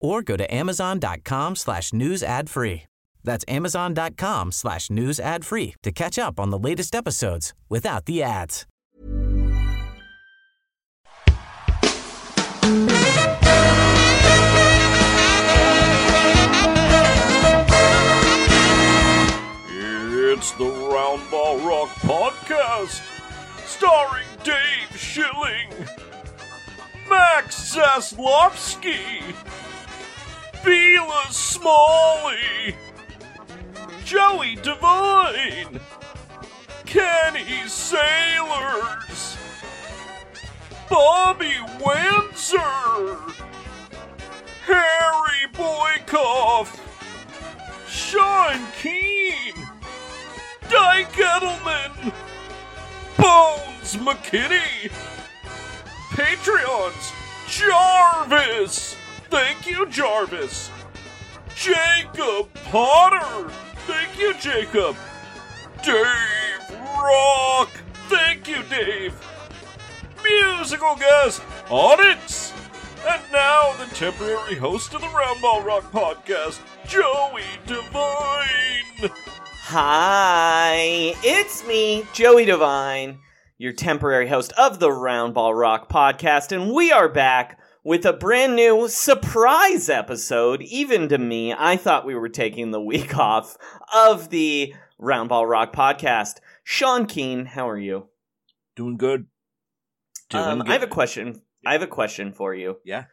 or go to amazon.com slash news ad free. That's amazon.com slash news ad free to catch up on the latest episodes without the ads. It's the Roundball Rock Podcast, starring Dave Schilling, Max Zaslowski, Belus Smawley, Joey Devine, Kenny Sailors, Bobby Windsor, Harry Boykoff, Sean Keen, Dike Eddleman, Bones McKinney, Patreons, Jarvis, thank you, Jarvis, Jacob Potter, thank you, Jacob, Dave Rock, thank you, Dave, musical guest, Onyx, and now the temporary host of the Roundball Rock podcast, Joey Devine. Hi, it's me, Joey Devine, your temporary host of the Roundball Rock podcast, and we are back with a brand new surprise episode. Even to me, I thought we were taking the week off of the Roundball Rock podcast. Sean Keen, how are you? Doing good. Doing Um, good. I have a question. I have a question for you. Yeah.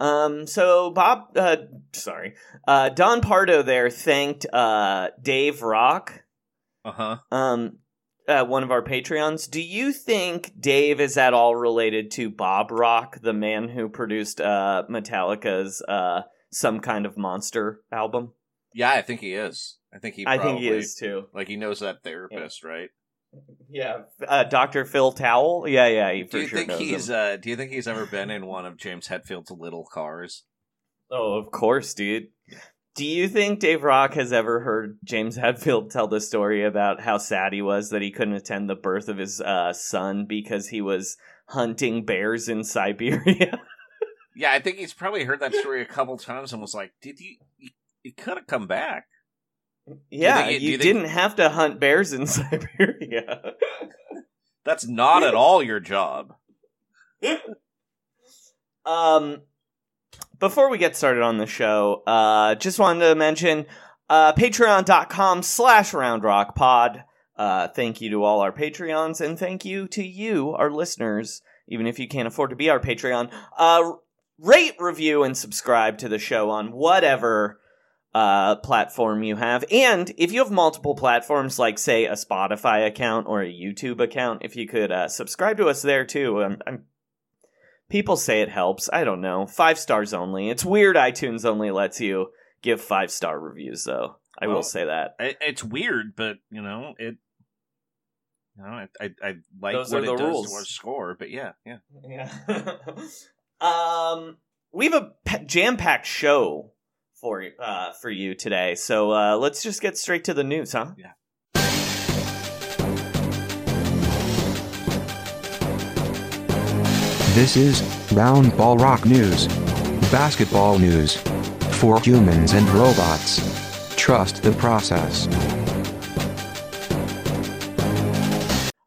Um, so Bob, uh, sorry, uh, Don Pardo there thanked uh Dave Rock Uh huh. um uh, one of our patreons do you think dave is at all related to bob rock the man who produced uh metallica's uh some kind of monster album Yeah, I think he is. I think he. i think he is too Like he knows that therapist, right? yeah uh dr Phil Towle yeah yeah he Do you sure think he's? uh Do you think he's ever been in one of James Hetfield's little cars? oh of course dude do you think Dave Rock has ever heard James Hetfield tell the story about how sad he was that he couldn't attend the birth of his uh, son because he was hunting bears in Siberia? Yeah, I think he's probably heard that story a couple times and was like, "Did you? You, you could have come back." Yeah, think it- you, you think- didn't have to hunt bears in Siberia. That's not at all your job. um, before we get started on the show, uh, just wanted to mention uh, patreon.com slash roundrockpod. Uh, thank you to all our Patreons, and thank you to you, our listeners, even if you can't afford to be our Patreon. Uh, rate, review, and subscribe to the show on whatever uh, platform you have. And if you have multiple platforms, like, say, a Spotify account or a YouTube account, if you could uh, subscribe to us there too. Um, I'm, people say it helps. I don't know. Five stars only. It's weird iTunes only lets you give five star reviews, though. I Well, will say that. It, it's weird, but you know it. You know, I I, I like Those what it the does rules. to our score, but yeah, yeah. Yeah. um, we have a jam packed show for uh for you today, so uh, let's just get straight to the news, huh? Yeah. This is Round Ball Rock News. Basketball news. For humans and robots. Trust the process.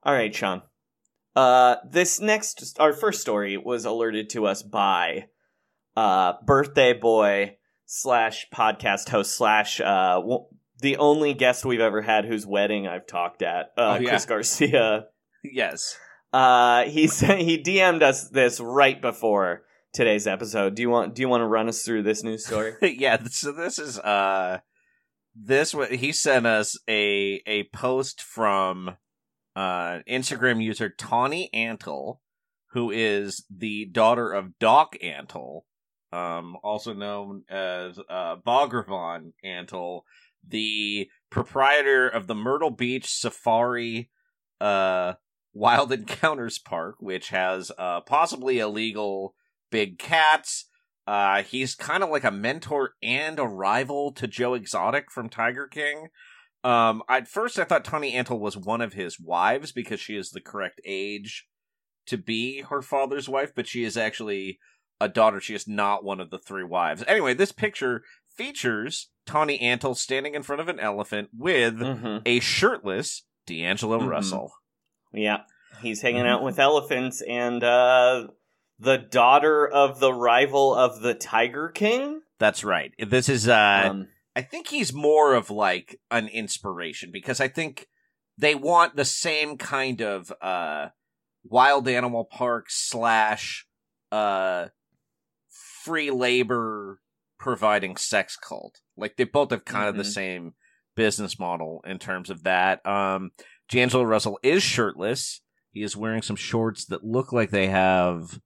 All right, Sean. Uh, this next, our first story was alerted to us by uh, birthday boy slash podcast host slash uh, w- the only guest we've ever had whose wedding I've talked at, uh, Oh, yeah. Chris Garcia. Yes. Uh, he sent, he DM'd us this right before today's episode. Do you want do you want to run us through this news story? yeah, so this is uh this he sent us a a post from uh Instagram user Tawny Antle, who is the daughter of Doc Antle, um also known as uh Bhagavan Antle, the proprietor of the Myrtle Beach Safari uh Wild Encounters Park, which has uh possibly illegal big cats uh, he's kind of like a mentor and a rival to Joe Exotic from Tiger King. Um, at first I thought Tawny Antle was one of his wives because she is the correct age to be her father's wife, but she is actually a daughter. She is not one of the three wives. Anyway, this picture features Tawny Antle standing in front of an elephant with mm-hmm. a shirtless D'Angelo Mhm. Russell. Yeah, he's hanging out with elephants and uh, the daughter of the rival of the Tiger King. That's right. This is uh Um, I think he's more of like an inspiration because I think they want the same kind of uh wild animal park slash uh free labor providing sex cult. Like they both have kind of the Mhm. same business model in terms of that. Um D'Angelo Russell is shirtless. He is wearing some shorts that look like they have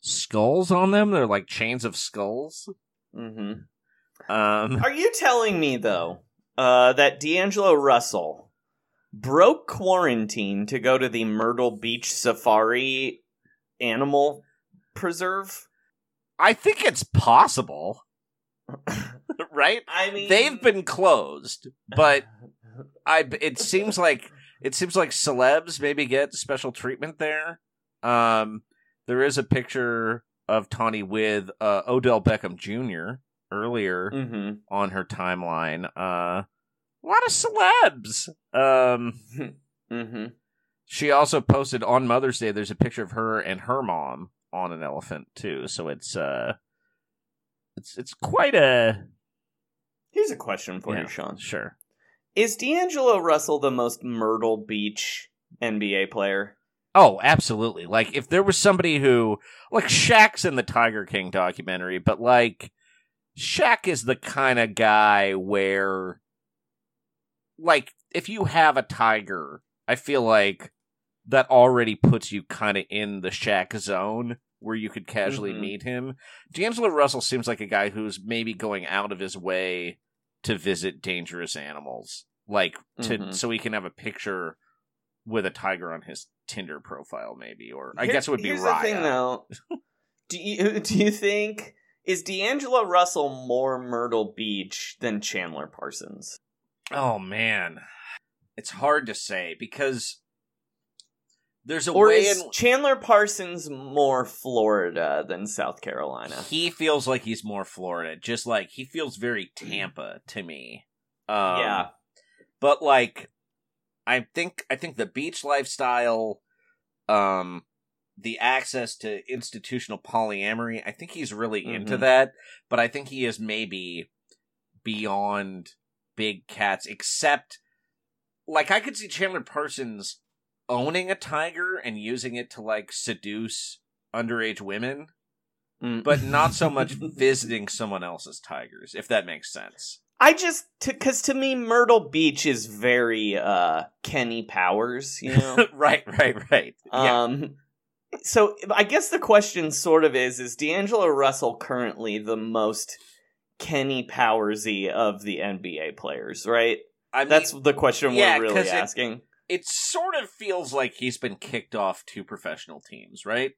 skulls on them. They're like chains of skulls. mhm. Um Are you telling me though uh, that D'Angelo Russell broke quarantine to go to the Myrtle Beach Safari Animal Preserve? I think it's possible. right? I mean, They've been closed, but I it seems like it seems like celebs maybe get special treatment there. Um there is a picture of Tawny with uh, Odell Beckham Jr. earlier hmm on her timeline. Uh a lot of celebs. Um hmm she also posted on Mother's Day there's a picture of her and her mom on an elephant too. So it's uh it's it's quite a Here's a question for Yeah, you, Sean. Sure. Is D'Angelo Russell the most Myrtle Beach NBA player? Oh, absolutely. Like if there was somebody who like Shaq's in the Tiger King documentary, but like Shaq is the kind of guy where like if you have a tiger, I feel like that already puts you kind of in the Shaq zone where you could casually Mhm. meet him. D'Angelo Russell seems like a guy who's maybe going out of his way to visit dangerous animals, like to Mhm. so he can have a picture with a tiger on his Tinder profile, maybe, or I Here- guess it would be Here's Raya. the thing, though. do you do you think is D'Angelo Russell more Myrtle Beach than Chandler Parsons? Oh man, it's hard to say because there's a Or way is in Chandler Parsons more Florida than South Carolina? he feels like he's more Florida, just like he feels very Tampa to me. Um, Yeah. But like I think I think the beach lifestyle, um, the access to institutional polyamory, I think he's really into Mhm. that. But I think he is maybe beyond big cats, except like I could see Chandler Parsons owning a tiger and using it to like seduce underage women, Mm. but not so much visiting someone else's tigers, if that makes sense. I just because to me Myrtle Beach is very uh Kenny Powers, you know. right, right, right. yeah. Um, so I guess the question sort of is: Is D'Angelo Russell currently the most Kenny Powersy of the NBA players? Right. I mean, That's the question yeah, we're really it- asking. it sort of feels like he's been kicked off two professional teams, right?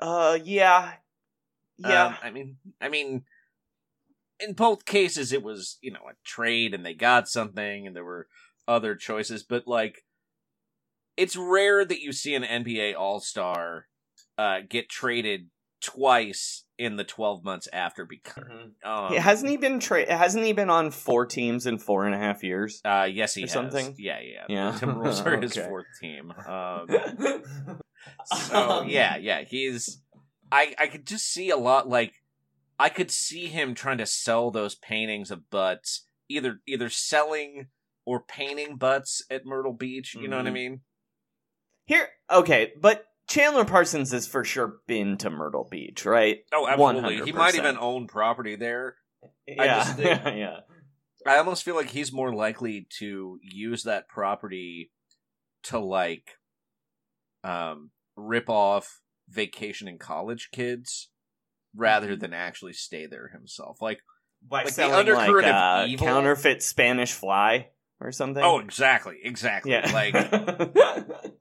Uh, yeah, yeah. Um, I mean, I mean, in both cases, it was you know a trade, and they got something, and there were other choices, but like, it's rare that you see an NBA All Star uh, get traded twice in the twelve months after becoming. Um, Yeah, hasn't he been tra- Hasn't he been on four teams in four and a half years? Uh, yes, he or has. something? Yeah, yeah. Yeah. The Timberwolves are his fourth team. Um, So Um, yeah, yeah, he's. I I could just see a lot like I could see him trying to sell those paintings of butts, either either selling or painting butts at Myrtle Beach. You know what I Mhm. mean? Here, okay, but Chandler Parsons has for sure been to Myrtle Beach, right? Oh, absolutely. He might even own property there. I Yeah, just think- yeah. I almost feel like he's more likely to use that property to like um rip off vacation and college kids rather than actually stay there himself. Like By Like the selling undercurrent like, of uh, evil. counterfeit Spanish fly or something. oh, exactly, exactly. yeah. Like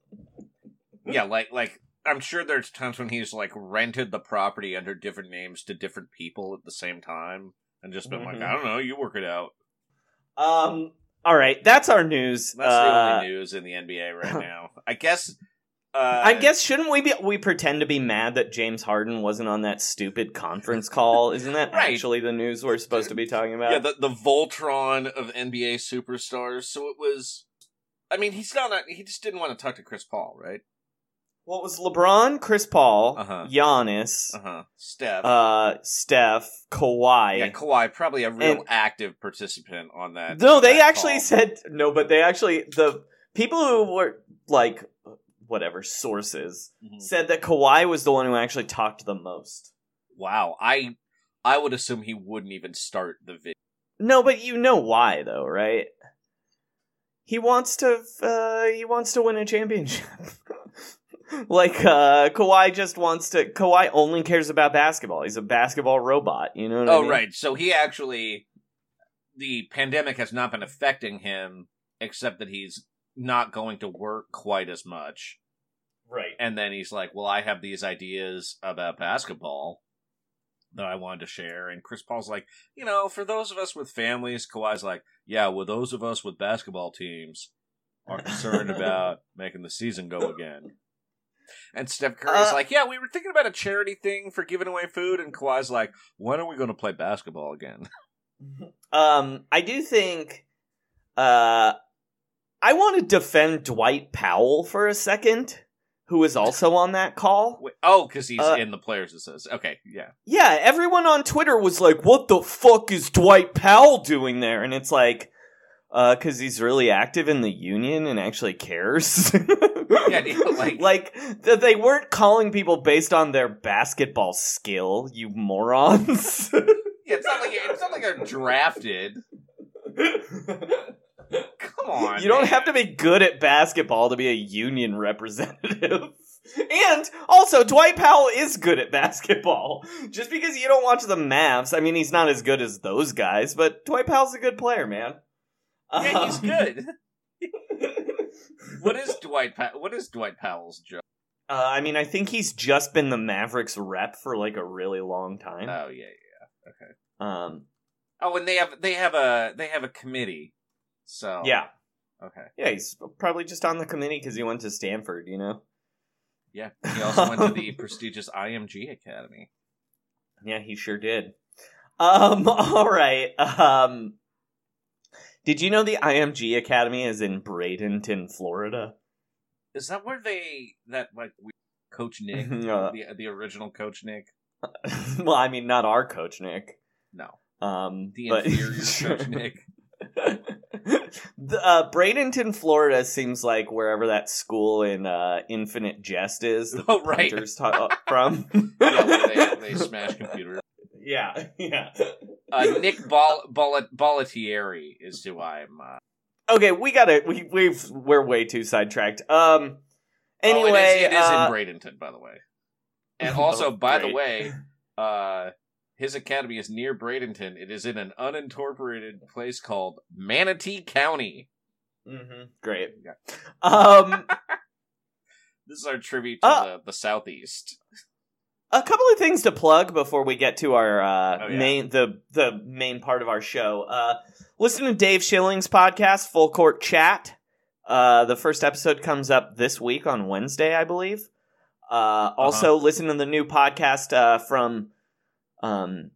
yeah, like like I'm sure there's times when he's like rented the property under different names to different people at the same time and just been like, Mhm. I don't know, you work it out. um. All right, that's our news. That's the Uh, only news in the NBA right now. I guess. Uh, I guess shouldn't we be we pretend to be mad that James Harden wasn't on that stupid conference call? Isn't that Right. actually the news we're supposed to be talking about? Yeah, the the Voltron of NBA superstars. So it was. I mean, he's not. He just didn't want to talk to Chris Paul, right? what was LeBron, Chris Paul, Uh-huh. Giannis, Uh huh. Steph. uh, Steph, Kawhi. yeah, Kawhi probably a real and- active participant on that. no, they that actually call. said no, but they actually the people who were like whatever sources Mhm. said that Kawhi was the one who actually talked the most. Wow, I I would assume he wouldn't even start the video. No, but you know why though, right? He wants to uh he wants to win a championship. like uh Kawhi just wants to Kawhi only cares about basketball. He's a basketball robot, you know what I Oh, mean? right. So he actually, the pandemic has not been affecting him, except that he's not going to work quite as much. Right. And then he's like, "Well, I have these ideas about basketball that I wanted to share." And Chris Paul's like, "You know, for those of us with families," Kawhi's like, "Yeah, well, those of us with basketball teams are concerned about making the season go again." And Steph Curry's Uh, like, "Yeah, we were thinking about a charity thing for giving away food," and Kawhi's like, "When are we going to play basketball again?" Um I do think uh I want to defend Dwight Powell for a second, who was also on that call. Wait, oh, because he's Uh, in the players' assist. Okay, yeah. Yeah, everyone on Twitter was like, "What the fuck is Dwight Powell doing there?" And it's like, uh, because he's really active in the union and actually cares. Yeah, like- like that they weren't calling people based on their basketball skill, you morons. Yeah, it's not like it's not like they're drafted. Come on, you don't man. have to be good at basketball to be a union representative. And also, Dwight Powell is good at basketball. Just because you don't watch the Mavs, I mean, he's not as good as those guys, but Dwight Powell's a good player, man. Yeah, he's Um, good. What is Dwight? Pa- what is Dwight Powell's job? Uh, I mean, I think he's just been the Mavericks rep for like a really long time. Oh yeah, yeah. Okay. Um, Oh, and they have they have a they have a committee. So yeah, Okay. yeah, he's probably just on the committee because he went to Stanford. You know. Yeah. He also went to the prestigious IMG Academy. Yeah, he sure did. Um, all right. Um, did you know the IMG Academy is in Bradenton, Florida? Is that where they that like we, Coach Nick, Uh, the the original Coach Nick? well, I mean, not our coach Nick. No, Um, the but inferior Coach Nick. The, uh, Bradenton, Florida seems like wherever that school in uh, Infinite Jest is. The Oh, right. punters ta- uh, from. Yeah, they they smash computers. yeah, yeah. Uh, Nick Ball Ball Bollettieri is who I'm. Uh, Okay, we got it. We we've we're way too sidetracked. Um. Anyway, oh, it is, it is uh, in Bradenton, by the way. And also, Oh, by the way, uh, his academy is near Bradenton. It is in an unincorporated place called Manatee County. Mhm, Great. Yeah. Um, This is our tribute to Uh, the, the southeast. a couple of things to plug before we get to our uh, Oh, yeah. main the the main part of our show. Uh, listen to Dave Schilling's podcast, Full Court Chat. Uh, the first episode comes up this week on Wednesday, I believe. Uh, also, listen to the new podcast uh, from um,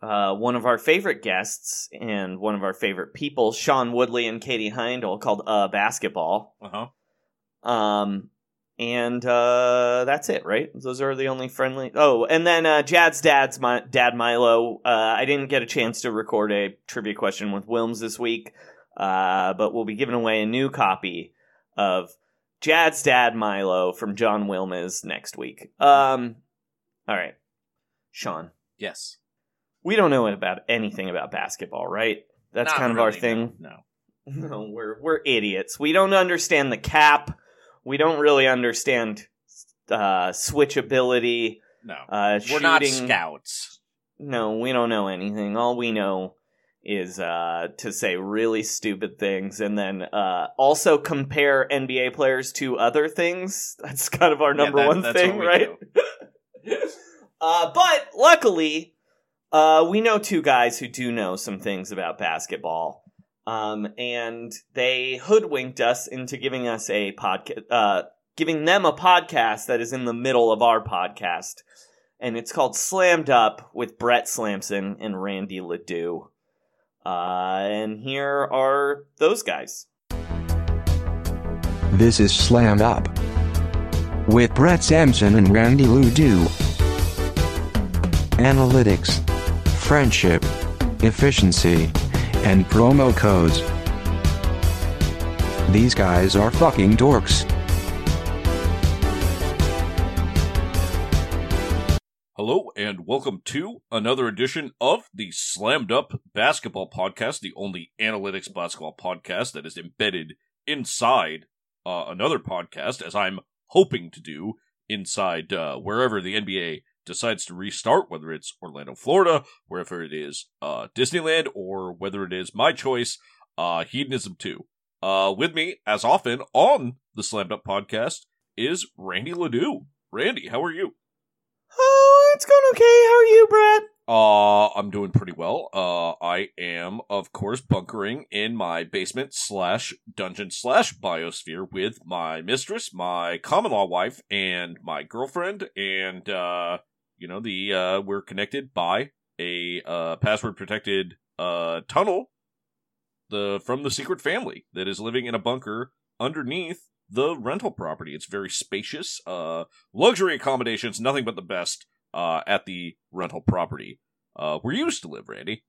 uh, one of our favorite guests and one of our favorite people, Sean Woodley and Katie Heindel, called uh, Basketball. Uh huh. Um, and uh, that's it, right? Those are the only friendly. Oh, and then uh, Jad's dad's my dad Milo. Uh, I didn't get a chance to record a trivia question with Wilmes this week, uh, but we'll be giving away a new copy of Jad's dad Milo from John Wilmes next week. Um, all right, Sean. Yes. We don't know about anything about basketball, right? That's Not kind of our thing. No. No, we're we're idiots. We don't understand the cap. We don't really understand uh, switchability. No. Uh, We're not scouts. No, we don't know anything. All we know is uh, to say really stupid things and then uh, also compare NBA players to other things. That's kind of our Yeah, number that- one thing, right? uh, but luckily, uh, we know two guys who do know some things about basketball. Um, and they hoodwinked us into giving us a podcast, uh, giving them a podcast that is in the middle of our podcast and it's called Slammed Up with Brett Slamson and Randy Ledoux. Uh, and here are those guys. This is Slammed Up with Brett Slamson and Randy Ledoux. Analytics, friendship, efficiency, and promo codes. These guys are fucking dorks. Hello and welcome to another edition of the Slammed Up Basketball Podcast, the only analytics basketball podcast that is embedded inside uh, another podcast, as I'm hoping to do inside uh, wherever the NBA decides to restart, whether it's Orlando, Florida, wherever it is uh, Disneyland, or whether it is my choice, uh, Hedonism 2. Uh, with me, as often on the Slammed Up Podcast, is Randy Ledoux. Randy, how are you? Oh, it's going okay. How are you, Brett? Uh, I'm doing pretty well. Uh, I am, of course, bunkering in my basement slash dungeon slash biosphere with my mistress, my common law wife, and my girlfriend. And, uh, you know, the, uh, we're connected by a, uh, password protected, uh, tunnel, the, from the secret family that is living in a bunker underneath the rental property. It's very spacious, uh, luxury accommodations, nothing but the best uh, at the rental property uh, where you used to live, Randy.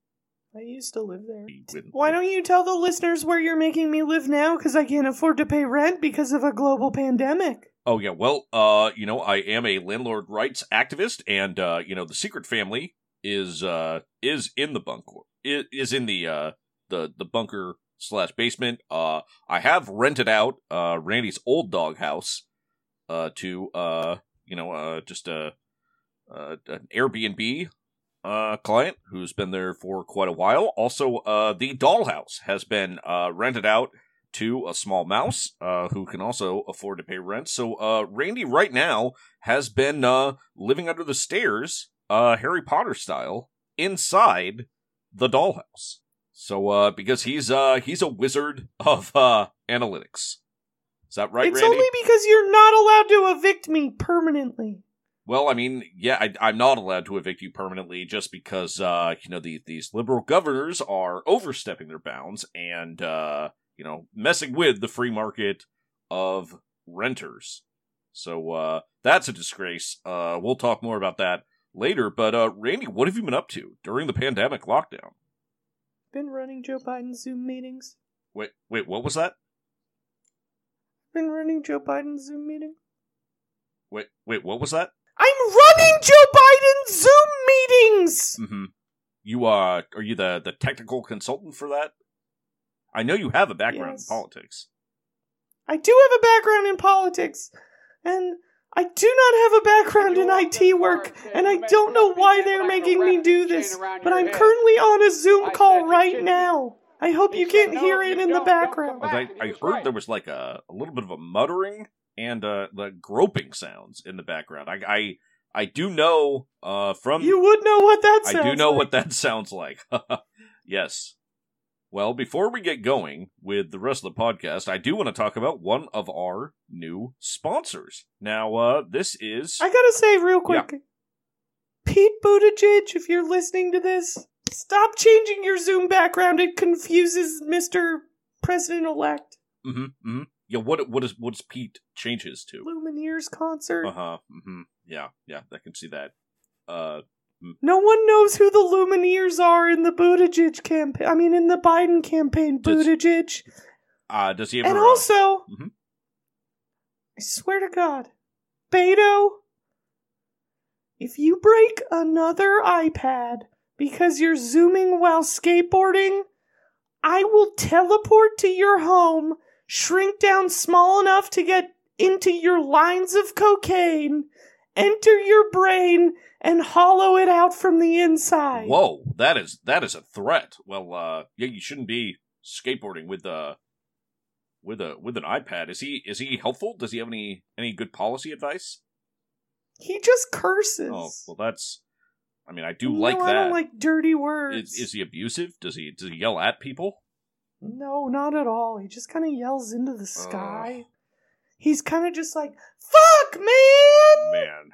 I used to live there. Why don't you tell the listeners where you're making me live now? Because I can't afford to pay rent because of a global pandemic. Oh yeah, well, uh, you know, I am a landlord rights activist, and uh, you know, the secret family is uh is in the bunker is, is in the uh the the bunker slash basement. Uh, I have rented out uh Randy's old doghouse uh to uh you know uh just a uh, an Airbnb uh client who's been there for quite a while. Also, uh, the dollhouse has been uh rented out to a small mouse uh, who can also afford to pay rent. So uh, Randy right now has been uh, living under the stairs, uh, Harry Potter style, inside the dollhouse. So uh, because he's uh, he's a wizard of uh, analytics. Is that right, it's Randy? only because you're not allowed to evict me permanently. Well, I mean, yeah, I, I'm not allowed to evict you permanently just because, uh, you know, the, these liberal governors are overstepping their bounds and, uh, you know, messing with the free market of renters. So, uh, that's a disgrace. Uh, we'll talk more about that later. But, uh, Randy, what have you been up to during the pandemic lockdown? Been running Joe Biden's Zoom meetings. Wait, wait, what was that? Been running Joe Biden's Zoom meeting. Wait, wait, what was that? I'm running Joe Biden's Zoom meetings. Mm-hmm. You, uh, are you the, the technical consultant for that? I know you have a background Yes. in politics. I do have a background in politics, and I do not have a background in IT work, and I don't know why they're making me do this, but I'm currently on a Zoom call right now. I hope you can't hear it in the background. I, I heard there was like a, a little bit of a muttering and uh, the groping sounds in the background. I I, I do know uh, from You would know what that sounds I do know like. what that sounds like. yes. Well, before we get going with the rest of the podcast, I do want to talk about one of our new sponsors. Now, uh, this is I gotta say real quick, Pete Buttigieg, if you're listening to this, stop changing your Zoom background. It confuses Mr. President-elect. hmm hmm Yeah, what what is what does Pete change his to? Lumineers concert. Uh huh. hmm Yeah, yeah, I can see that. Uh, No one knows who the Lumineers are in the Buttigieg campaign. I mean, in the Biden campaign, Does- Buttigieg. uh does he ever? And also, Mhm. I swear to God, Beto, if you break another iPad because you're zooming while skateboarding, I will teleport to your home, shrink down small enough to get into your lines of cocaine, enter your brain, and hollow it out from the inside. Whoa, that is that is a threat. Well, uh, yeah, you shouldn't be skateboarding with uh with a with an iPad. Is he is he helpful? Does he have any any good policy advice? He just curses. Oh, well, that's. I mean, I do No, like I that. don't like dirty words. Is, is he abusive? Does he does he yell at people? No, not at all. He just kind of yells into the sky. Ugh. He's kind of just like, "Fuck, man!" Man,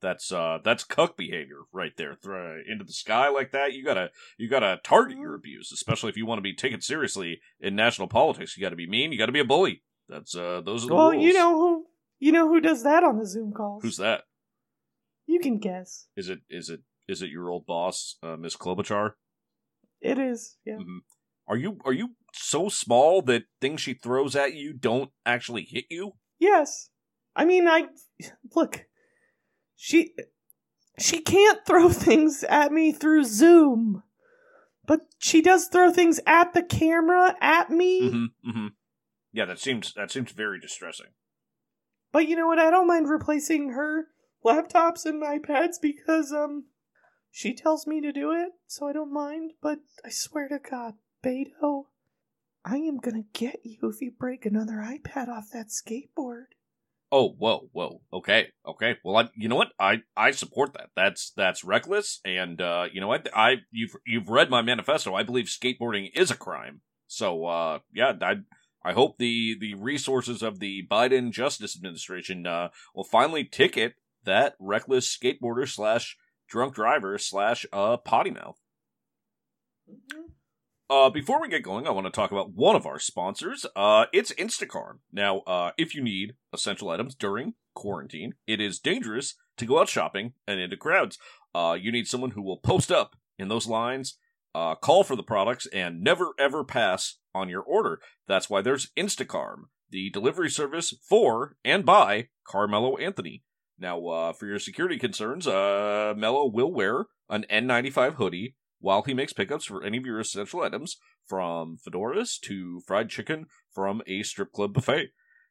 that's uh that's cuck behavior right there. Throw into the sky like that. You gotta you gotta target your abuse, especially if you want to be taken seriously in national politics. You got to be mean. You got to be a bully. That's uh those are the Well, rules. you know who you know who does that on the Zoom calls. who's that? You can guess. Is it is it is it your old boss, uh, Miss Klobuchar? It is. Yeah. Mhm. Are you are you so small that things she throws at you don't actually hit you? Yes. I mean, I look. She she can't throw things at me through Zoom, but she does throw things at the camera at me. Mm-hmm, mm-hmm. Yeah, that seems that seems very distressing. But you know what? I don't mind replacing her laptops and iPads because um she tells me to do it, so I don't mind. But I swear to God, Beto, I am gonna get you if you break another iPad off that skateboard. Oh, whoa, whoa. Okay, okay. Well, I, you know what? I, I support that. That's that's reckless, and uh, you know what? I you've you've read my manifesto. I believe skateboarding is a crime. So, uh, yeah, I I hope the the resources of the Biden Justice Administration uh, will finally ticket that reckless skateboarder slash drunk driver slash uh potty mouth. Uh, before we get going, I want to talk about one of our sponsors. Uh, it's Instacarm. Now, uh, if you need essential items during quarantine, it is dangerous to go out shopping and into crowds. Uh, you need someone who will post up in those lines, uh, call for the products, and never ever pass on your order. That's why there's Instacarm, the delivery service for and by Carmelo Anthony. Now, uh, for your security concerns, uh, Mello will wear an N95 hoodie while he makes pickups for any of your essential items, from fedoras to fried chicken from a strip club buffet.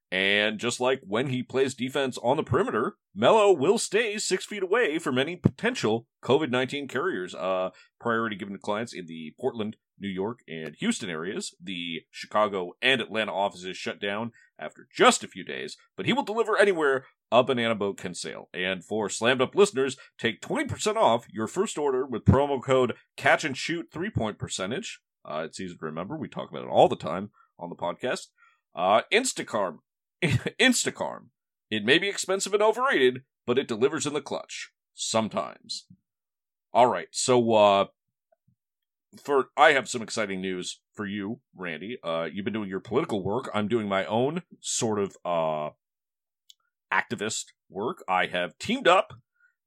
And just like when he plays defense on the perimeter, Mello will stay six feet away from any potential COVID 19 carriers. Uh, priority given to clients in the Portland, New York, and Houston areas. The Chicago and Atlanta offices shut down after just a few days, but he will deliver anywhere a banana boat can sail. And for slammed up listeners, take 20% off your first order with promo code catch and shoot three point percentage. Uh, it's easy to remember. We talk about it all the time on the podcast. Uh, Instacarm. Instacarm. It may be expensive and overrated, but it delivers in the clutch. Sometimes. All right. So, uh, for I have some exciting news for you, Randy. Uh, you've been doing your political work. I'm doing my own sort of uh activist work. I have teamed up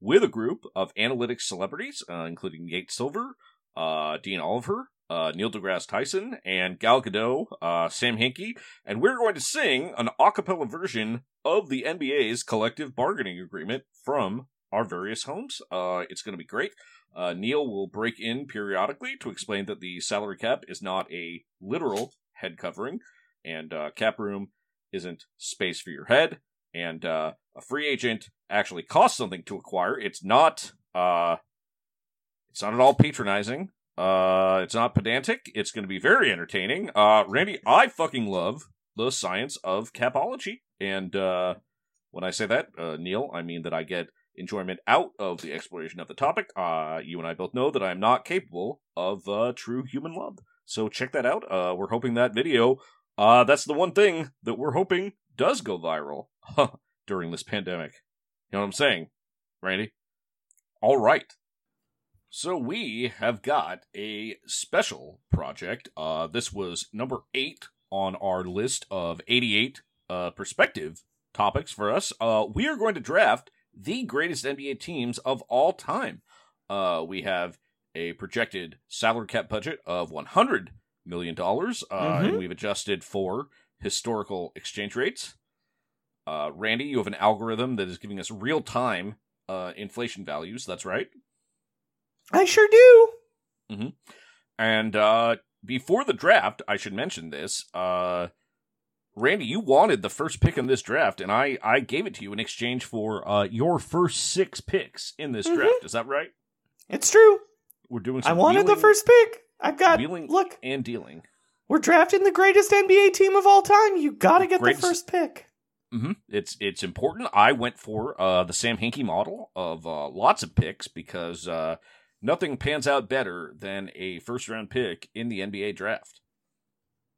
with a group of analytics celebrities, uh, including Nate Silver, uh, Dean Oliver, uh, Neil deGrasse Tyson, and Gal Gadot, uh, Sam Hinkie, and we're going to sing an a cappella version of the NBA's collective bargaining agreement from our various homes. It's going to be great. Uh, Neil will break in periodically to explain that the salary cap is not a literal head covering, and uh, cap room isn't space for your head, and uh, a free agent actually costs something to acquire. It's not. Uh, it's not at all patronizing. Uh, it's not pedantic. It's going to be very entertaining. Uh, Randy, I fucking love the science of capology, and when I say that, Neil, I mean that I get enjoyment out of the exploration of the topic. Uh, you and I both know that I am not capable of uh, true human love. So check that out. Uh, we're hoping that video, uh, that's the one thing that we're hoping does go viral during this pandemic. You know what I'm saying, Randy? All right. So we have got a special project. Uh, this was number eight on our list of 88 uh, perspective topics for us. Uh, we are going to draft the greatest NBA teams of all time. Uh, we have a projected salary cap budget of $100 million, uh, Mhm. and we've adjusted for historical exchange rates. Uh, Randy, you have an algorithm that is giving us real time uh, inflation values. That's right. I sure do. And uh, before the draft, I should mention this. Randy, you wanted the first pick in this draft, and I, I gave it to you in exchange for uh, your first six picks in this Mhm. draft. Is that right? It's true. We're doing. I Some wanted the first pick. I've got. wheeling Look, and dealing. we're drafting the greatest NBA team of all time. You got to get Greatest- the first pick. hmm It's it's important. I went for uh, the Sam Hinkie model of uh, lots of picks because uh, nothing pans out better than a first round pick in the NBA draft.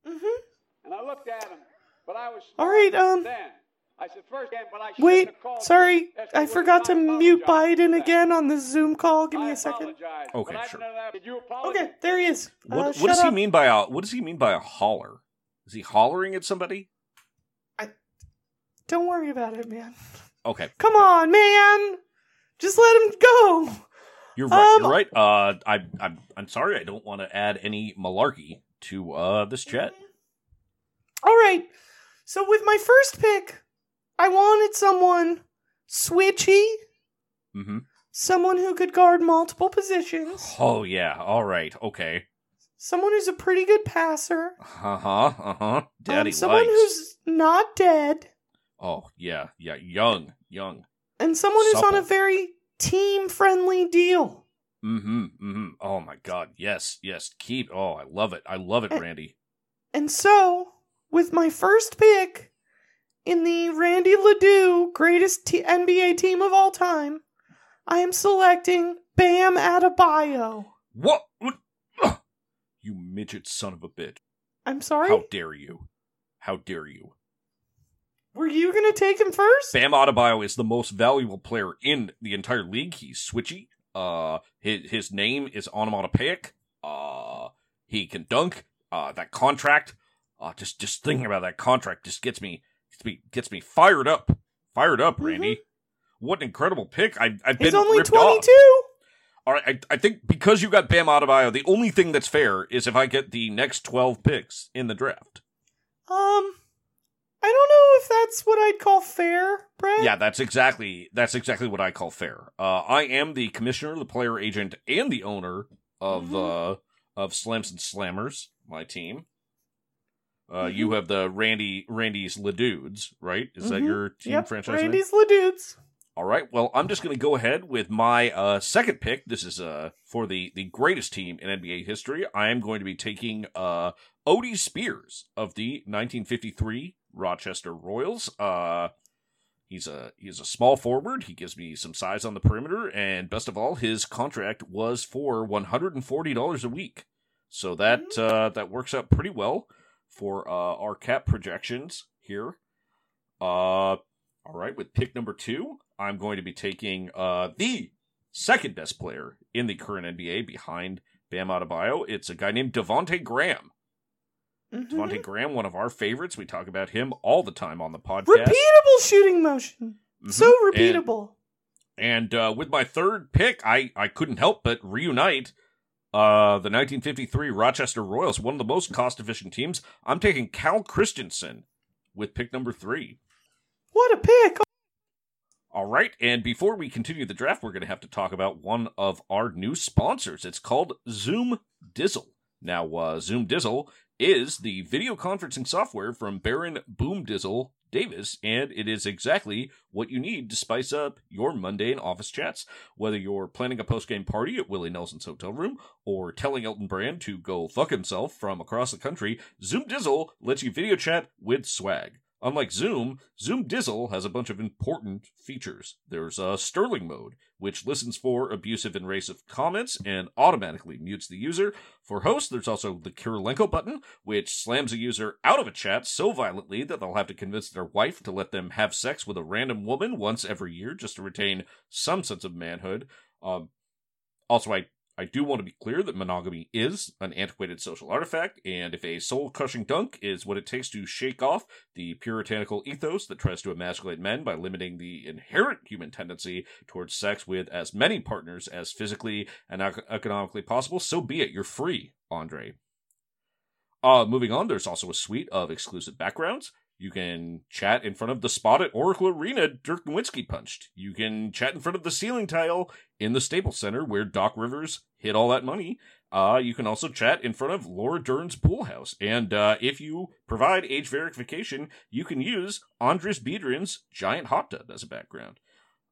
Mm-hmm. And I looked at him, but I was All right, um. I said first game, but I shouldn't Wait, have sorry, I forgot to. I mute Biden again on the Zoom call. Give me a second. Okay, sure. didn't know that. Did you? Okay, there he is. What, Uh, what shut does he mean by a what does he mean by a holler? Is he hollering at somebody? Don't worry about it, man. Okay, Come on, man. Just let him go. you're right. Um, you're right. Uh, I I'm I'm sorry. I don't want to add any malarkey to uh this chat. All right. So with my first pick, I wanted someone switchy, Mm-hmm. someone who could guard multiple positions, Oh yeah. All right. Okay. someone who's a pretty good passer, Uh huh. Uh huh. Daddy um, someone likes. who's not dead, Oh yeah. Yeah. Young. Young. and someone who's on a very team-friendly deal. Mm-hmm. Mm-hmm. Oh my God. Yes. Yes. Keep. Oh, I love it. I love it, Eh. Randy. And so, with my first pick in the Randy Ledoux greatest t- NBA team of all time, I am selecting Bam Adebayo. What? You midget son of a bitch! I'm sorry. How dare you? How dare you? Were you gonna take him first? Bam Adebayo is the most valuable player in the entire league. He's switchy. Uh, his his name is onomatopoeic. Uh, he can dunk. Uh, that contract. Uh, just just thinking about that contract just gets me gets me gets me fired up. Fired up, Randy. What an incredible pick! I I've been He's only off. 22. All right, I, I think because you got Bam out Adebayo, the only thing that's fair is if I get the next twelve picks in the draft. Um, I don't know if that's what I'd call fair, Brett. Yeah, that's exactly that's exactly what I call fair. Uh, I am the commissioner, the player agent, and the owner of Mhm. uh, of Slams and Slammers, my team. Uh, Mhm. You have the Randy Randy's Ladudes, right? Is that Mhm. your team Yep, franchise name? Randy's Ledudes. All right. Well, I'm just going to go ahead with my uh, second pick. This is uh, for the the greatest team in NBA history. I am going to be taking uh, Odie Spears of the 1953 Rochester Royals. Uh, he's a he's a small forward. He gives me some size on the perimeter, and best of all, his contract was for 140 dollars a week. So that uh, that works out pretty well for uh, our cap projections here. Uh, all right, with pick number two, I'm going to be taking uh, the second best player in the current NBA behind Bam Adebayo. It's a guy named Devonte Graham. Mhm. Devonte Graham, one of our favorites. We talk about him all the time on the podcast. Repeatable shooting motion. Mhm. So And- repeatable. And, uh, with my third pick, I, I couldn't help but reunite uh, the 1953 Rochester Royals, one of the most cost efficient teams. I'm taking Cal Christensen with pick number three. what a pick. All right, and before we continue the draft, we're going to have to talk about one of our new sponsors. It's called Zoom Dizzle. Now, uh, Zoom Dizzle is the video conferencing software from Baron Boom Dizzle Davis, and it is exactly what you need to spice up your mundane office chats. Whether you're planning a post game party at Willie Nelson's hotel room or telling Elton Brand to go fuck himself from across the country, Zoom Dizzle lets you video chat with swag. Unlike Zoom, Zoom Dizzle has a bunch of important features. There's a Sterling mode, which listens for abusive and racist comments and automatically mutes the user. For hosts, there's also the Kirilenko button, which slams a user out of a chat so violently that they'll have to convince their wife to let them have sex with a random woman once every year just to retain some sense of manhood. Um, also, I I do want to be clear that monogamy is an antiquated social artifact, and if a soul crushing dunk is what it takes to shake off the puritanical ethos that tries to emasculate men by limiting the inherent human tendency towards sex with as many partners as physically and ec- economically possible, so be it. You're free, Andre. Uh, moving on, there's also a suite of exclusive backgrounds. You can chat in front of the spot at Oracle Arena Dirk Nowitzki punched. You can chat in front of the ceiling tile in the Staples Center where Doc Rivers hit all that money. Uh, you can also chat in front of Laura Dern's pool house. And uh, if you provide age verification, you can use Andris Biedrin's giant hot tub as a background.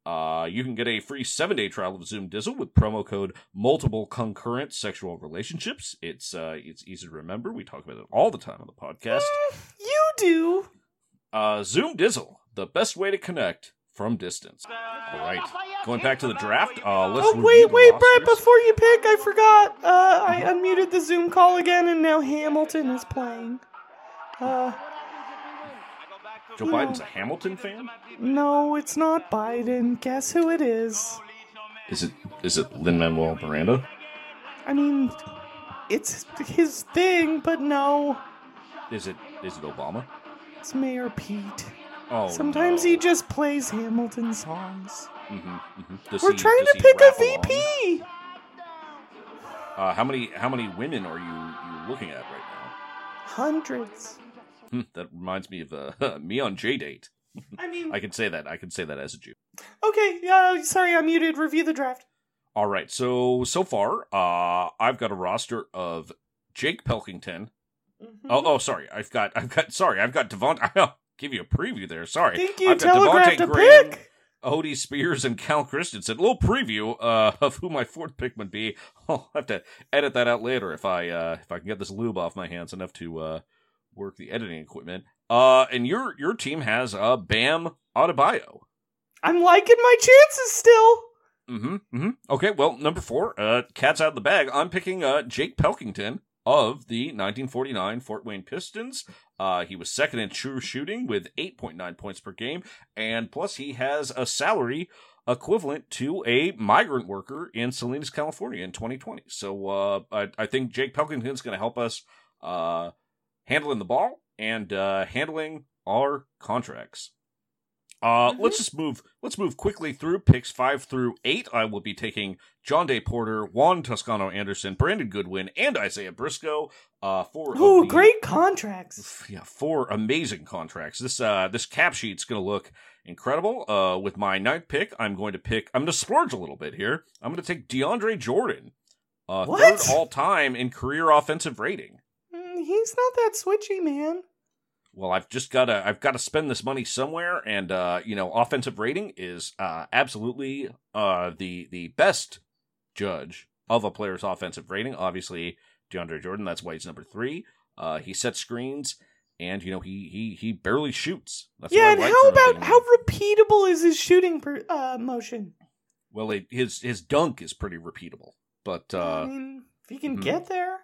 Uh, you can get a free seven day trial of Zoom Dizzle with promo code multiple concurrent sexual relationships. It's uh, it's easy to remember. We talk about it all the time on the podcast. You do. Uh, Zoom Dizzle, the best way to connect from distance. All right, going back to the draft. Uh, let's Oh wait, wait, Brett! Before you pick, I forgot. Uh, I unmuted the Zoom call again, and now Hamilton is playing. Uh, Joe Biden's a Hamilton fan. no, it's not Biden. Guess who it is? Is it is it Lin Manuel Miranda? I mean, it's his thing, but no, Is it is it Obama? It's Mayor Pete. Oh, Sometimes no. he just plays Hamilton songs. Mhm, mhm. We're he- trying to pick a? VP. Uh, how many how many women are you you looking at right Hundreds. now? Hmm, that reminds me of uh, me on J date. I mean, I can say that. I can say that as a Jew. okay. Uh, sorry, I'm muted. Review the draft. All right. So so far, uh, I've got a roster of Jake Pelkington. Mm-hmm. Oh oh, sorry. I've got I've got sorry. I've got Devon. I'll give you a preview there. Sorry. Think you I've got Devontae Graham, pick? Odie Spears and Cal Christensen. A little preview uh, of who my fourth pick would be. I'll have to edit that out later if I uh, if I can get this lube off my hands enough to uh, work the editing equipment. Uh, and your your team has uh, Bam Adebayo. I'm liking my chances still. Mm-hmm. mm-hmm. Okay, well, number four, uh, cat's out of the bag. I'm picking uh, Jake Pelkington of the 1949 Fort Wayne Pistons. Uh, he was second in true shooting with 8.9 points per game, and plus he has a salary equivalent to a migrant worker in Salinas, California in 2020. So uh, I, I think Jake Pelkington's going to help us uh, handling the ball and uh, handling our contracts. Uh, let's just move. Let's move quickly through picks five through eight. I will be taking Jontay Porter, Juan Toscano Anderson, Brandon Goodwin, and Isaiah Briscoe. Uh, four. the- great contracts. Yeah, four amazing contracts. This uh, this cap sheet's gonna look incredible. Uh, with my ninth pick, I'm going to pick. I'm gonna splurge a little bit here. I'm gonna take DeAndre Jordan, uh, What? third all time in career offensive rating. Mm, He's not that switchy, man. Well i've just gotta i've gotta spend this money somewhere and uh you know offensive rating is uh absolutely uh the the best judge of a player's offensive rating obviously deandre jordan that's why he's number three uh he sets screens and you know he he he barely shoots that's yeah, and like how about how repeatable is his shooting per, uh, motion? well it, his his dunk is pretty repeatable but uh I mean, if he can mhm. get there,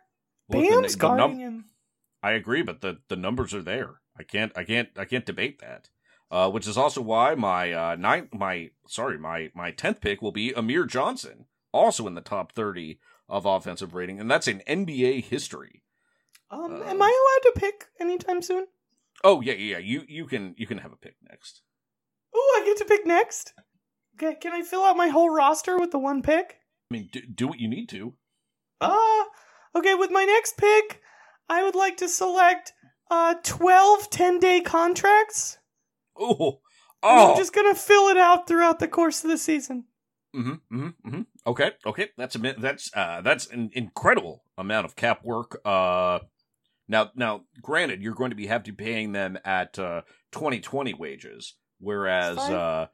well, the- Bam's the guarding num- him. I agree, but the the numbers are there. I can't I can't I can't debate that. Uh, which is also why my uh ninth my sorry my my tenth pick will be Amir Johnson, also in the top thirty of offensive rating, and that's in NBA history. Um, uh, am I allowed to pick anytime soon? Oh yeah yeah you you can you can have a pick next. Ooh, I get to pick next. Okay, can I fill out my whole roster with the one pick? I mean do, do what you need to. Uh, okay, with my next pick, I would like to select uh 12 10 day contracts. Oh oh I'm just gonna fill it out throughout the course of the season. Mm-hmm, mm-hmm, mm-hmm. Okay, okay, that's a that's uh that's an incredible amount of cap work. Uh, now now, granted, you're going to be have to paying them at uh 2020 wages, whereas uh,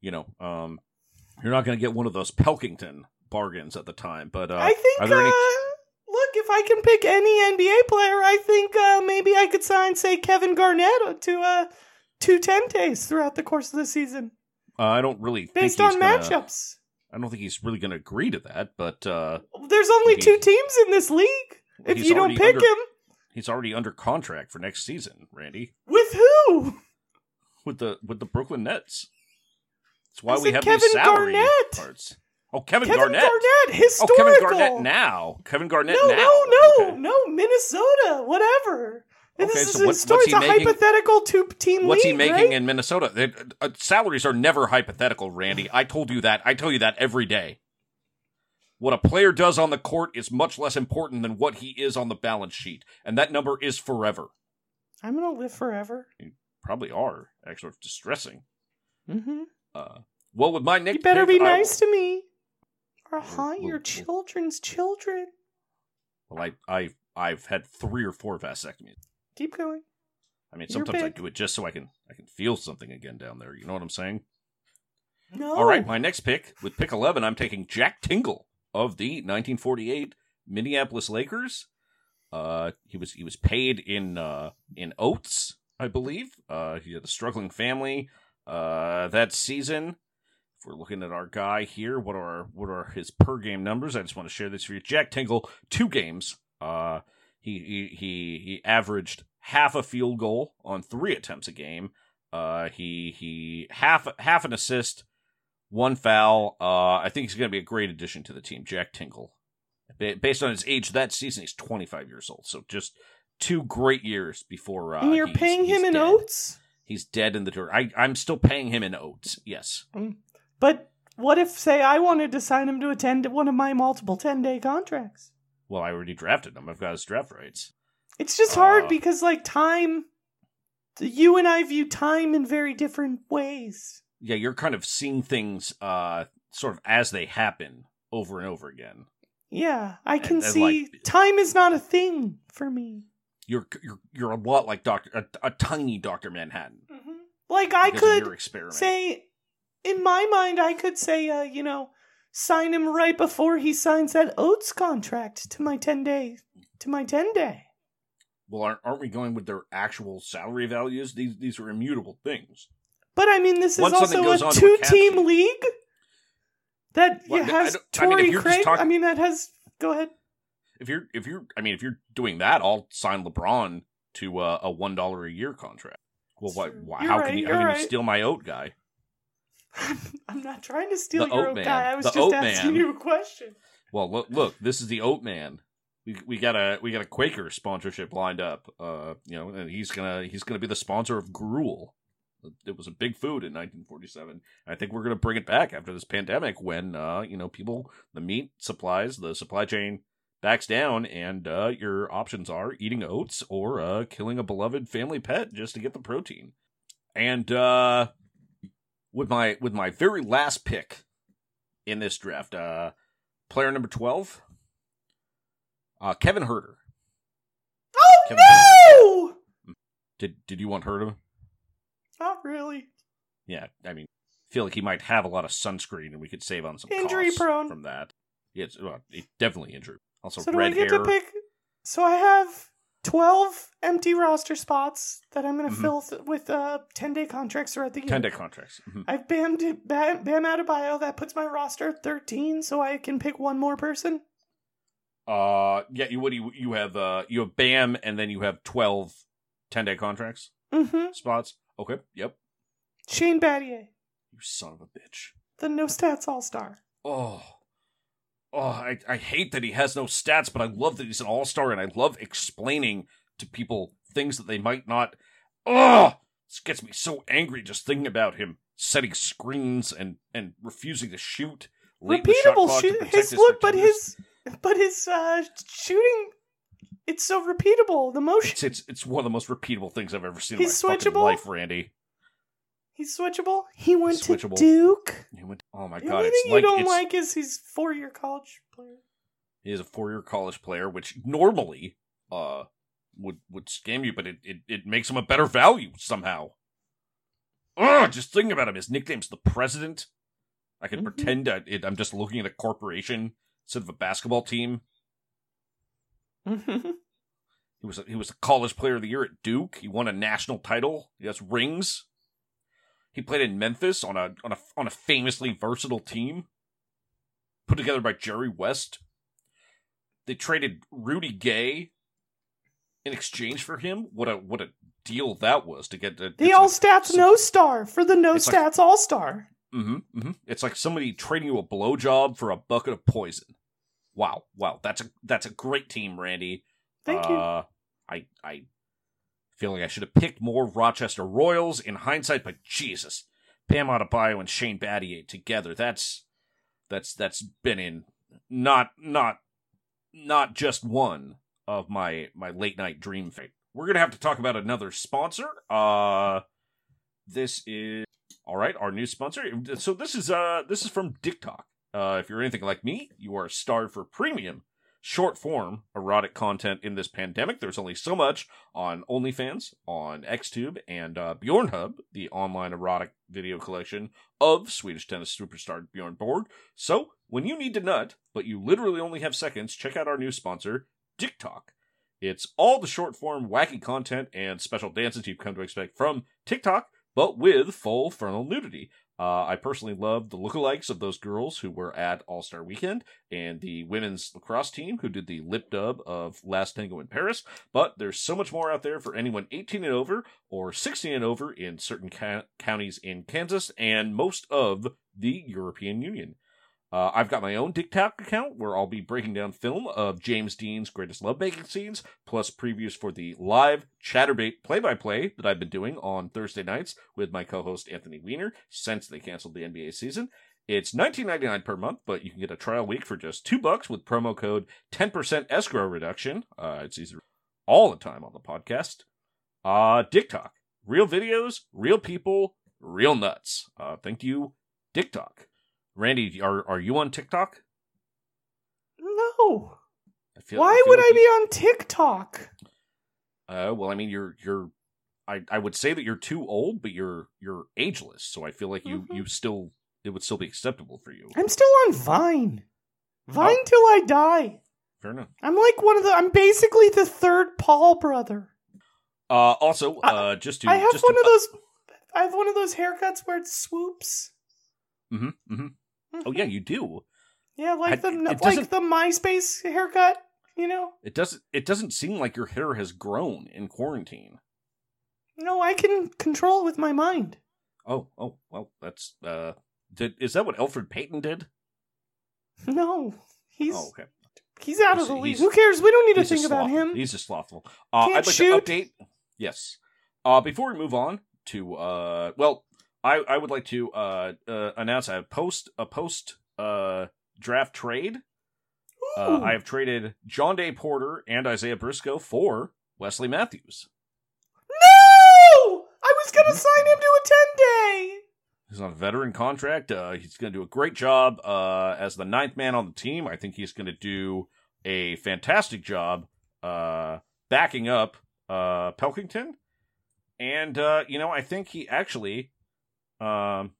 you know, um, you're not going to get one of those Pelkington bargains at the time. But uh, I think, are there any? I can pick any NBA player, I think uh, maybe I could sign, say, Kevin Garnett to uh, two 10 days throughout the course of the season Uh, I don't really think based on gonna- matchups. I don't think he's really going to agree to that, but uh, There's only two teams in this league. If you don't pick under- him, he's already under contract for next season, Randy, with who? with the with the Brooklyn Nets. That's why I we have Kevin these salary Garnett. parts. Oh, Kevin, Kevin Garnett. Garnett, Oh. Kevin Garnett now. Kevin Garnett No, now. no, no, Okay. no, Minnesota, whatever. Okay, this is so a what- story. It's a making- hypothetical two-team What's he making right? in Minnesota? They- uh, salaries are never hypothetical, Randy. I told you that. I tell you that every day. What a player does on the court is much less important than what he is on the balance sheet, and that number is forever. I'm gonna live forever. You probably are actually distressing. Mm-hmm. Uh, well, with my next You better pick, be I- nice to me, or haunt your children's children. Well, I, I, I've had three or four vasectomies. Keep going. I mean, sometimes I do it just so I can, I can feel something again down there. You know what I'm saying? No. All right, my next pick with pick 11, I'm taking Jack Tingle of the 1948 Minneapolis Lakers. Uh, he was he was paid in uh, in oats, I believe. Uh, he had a struggling family. Uh, that season, we're looking at our guy here, what are what are his per game numbers? I just want to share this for you. Jack Tingle, two games. Uh, he he he he averaged half a field goal on three attempts a game. Uh, he he half half an assist, one foul. Uh, I think he's going to be a great addition to the team. Jack Tingle, Ba- based on his age that season, he's 25 years old. So just two great years before. Uh, and you're he's- paying he's him in oats. He's dead in the dirt. I I'm still paying him in oats. Yes. But what if, say, I wanted to sign him to a ten, one of my multiple ten day contracts? Well, I already drafted him. I've got his draft rights. It's just hard Uh, because, like, time. You and I view time in very different ways. Yeah, you're kind of seeing things uh sort of as they happen over and over again. Yeah, I can And- and, see like- time is not a thing for me. You're you're you're a lot like Doctor a, a tiny Doctor Manhattan. Like I could say, in my mind, I could say, uh, you know, sign him right before he signs that Oates contract to my ten day, to my ten day. Well, aren't, aren't we going with their actual salary values? These these are immutable things. But I mean, this is Once also a onto a two team sheet- league that Well, yeah, I has don't- I mean, Craig. talking- I mean, that has. Go ahead. If you're if you're I mean if you're doing that, I'll sign LeBron to uh, a one dollar a year contract. Well, what? Why, how right, can you how can right. you steal my oat guy? I'm not trying to steal The your Oat Man. guy. I was The just asking Man. you a question. Well, look, look, this is the Oat Man. We we got a we got a Quaker sponsorship lined up. Uh, you know, and he's gonna he's gonna be the sponsor of Gruel. It was a big food in 1947. I think we're gonna bring it back after this pandemic when uh you know people the meat supplies the supply chain backs down and uh your options are eating oats or uh killing a beloved family pet just to get the protein. And uh with my with my very last pick in this draft, uh player number 12 uh Kevin Huerter. Oh Kevin no! Did did you want Huerter? Not really. Yeah, I mean, feel like he might have a lot of sunscreen, and we could save on some Injury costs prone. from that. Yeah, it's, well, it- definitely injury. Also, So do I red get hair. to pick? So I have twelve empty roster spots that I'm going to Mhm. fill th- with uh ten day contracts throughout the year. Ten day contracts. Mhm. I've Bam, Bam Bam Adebayo. That puts my roster at thirteen, so I can pick one more person. Uh, yeah. You what do you you have? Uh, you have Bam, and then you have 12 10 day contracts Mm-hmm. spots. Okay. Yep. Shane Battier, You son of a bitch. the no stats all star. Oh. Oh, I, I hate that he has no stats, but I love that he's an all star, and I love explaining to people things that they might not. Oh, this gets me so angry just thinking about him setting screens and and refusing to shoot. late in the shot repeatable shoot. His his look, but his but his uh shooting. It's so repeatable. The motion. It's, it's it's one of the most repeatable things I've ever seen He's in my fucking switchable? life, Randy. He's switchable. He went He's to. Duke. He went, oh my god, only it's thing like you don't like is he's four year college player. he is a four year college player, which normally uh would would scam you, but it, it, it makes him a better value somehow. Ugh, just thinking about him. His nickname's the president. I can Mhm. pretend that it, I'm just looking at a corporation instead of a basketball team. Mm-hmm. He was a, he was a college player of the year at Duke. He won a national title. He has rings. He played in Memphis on a on a on a famously versatile team put together by Jerry West. They traded Rudy Gay in exchange for him. What a what a deal that was to get the, The all stats no star for the no It's like- stats all star. Mm-hmm, mm-hmm. It's like somebody trading you a blowjob for a bucket of poison. Wow, wow, that's a that's a great team, Randy. Thank you. uh, I I feel like I should have picked more Rochester Royals in hindsight, but Jesus, Bam Adebayo and Shane Battier together. That's that's that's been in not not not just one of my my late night dream fate. We're gonna have to talk about another sponsor. Uh, this is all right. Our new sponsor. So this is uh this is from TikTok. Uh, if you're anything like me, you are starved for premium short form erotic content in this pandemic. There's only so much on OnlyFans, on XTube, and uh, Bjornhub, the online erotic video collection of Swedish tennis superstar Bjorn Borg. So, when you need to nut, but you literally only have seconds, check out our new sponsor, TikTok. It's all the short form wacky content and special dances you've come to expect from TikTok, but with full frontal nudity. Uh, I personally love the lookalikes of those girls who were at All Star Weekend and the women's lacrosse team who did the lip dub of Last Tango in Paris. But there's so much more out there for anyone 18 and over or 16 and over in certain ca- counties in Kansas and most of the European Union. Uh, I've got my own TikTok account where I'll be breaking down film of James Dean's greatest love making scenes, plus previews for the live Chaturbate play by play that I've been doing on Thursday nights with my co host Anthony Weiner since they canceled the NBA season. It's $19.99 per month, but you can get a trial week for just two bucks with promo code 10% escrow reduction. Uh, it's easy all the time on the podcast. Uh, TikTok. Real videos, real people, real nuts. Uh, thank you, TikTok. Randy, are are you on TikTok? No. I feel, Why feel would like I be you- on TikTok? Uh, well, I mean, you're you're. I, I would say that you're too old, but you're you're ageless. So I feel like you Mhm. you still it would still be acceptable for you. I'm still on Vine. Vine Oh. till I die. Fair enough. I'm like one of the. I'm basically the third Paul brother. Uh, also, I- uh, just to I have just one to, of those. I have one of those haircuts where it swoops. Mhm hmm hmm Oh yeah, you do. Yeah, like the like the MySpace haircut. You know. It doesn't. It doesn't seem like your hair has grown in quarantine. No, I can control it with my mind. Oh, oh, well, that's uh, did is that what Elfrid Payton did? No, he's Oh, okay. he's out He's- of the league. Who cares? We don't need to think about him. He's just slothful. Uh, Can't I'd like shoot. to update. Yes. Uh, before we move on to uh, well, I I would like to uh, uh announce a post a post uh draft trade. Uh, I have traded Jontay Porter and Isaiah Briscoe for Wesley Matthews. No! I was gonna Mm-hmm. sign him to a ten day. He's on a veteran contract. Uh, he's going to do a great job uh, as the ninth man on the team. I think he's going to do a fantastic job uh, backing up uh, Pelkington. And uh, you know, I think he actually, um,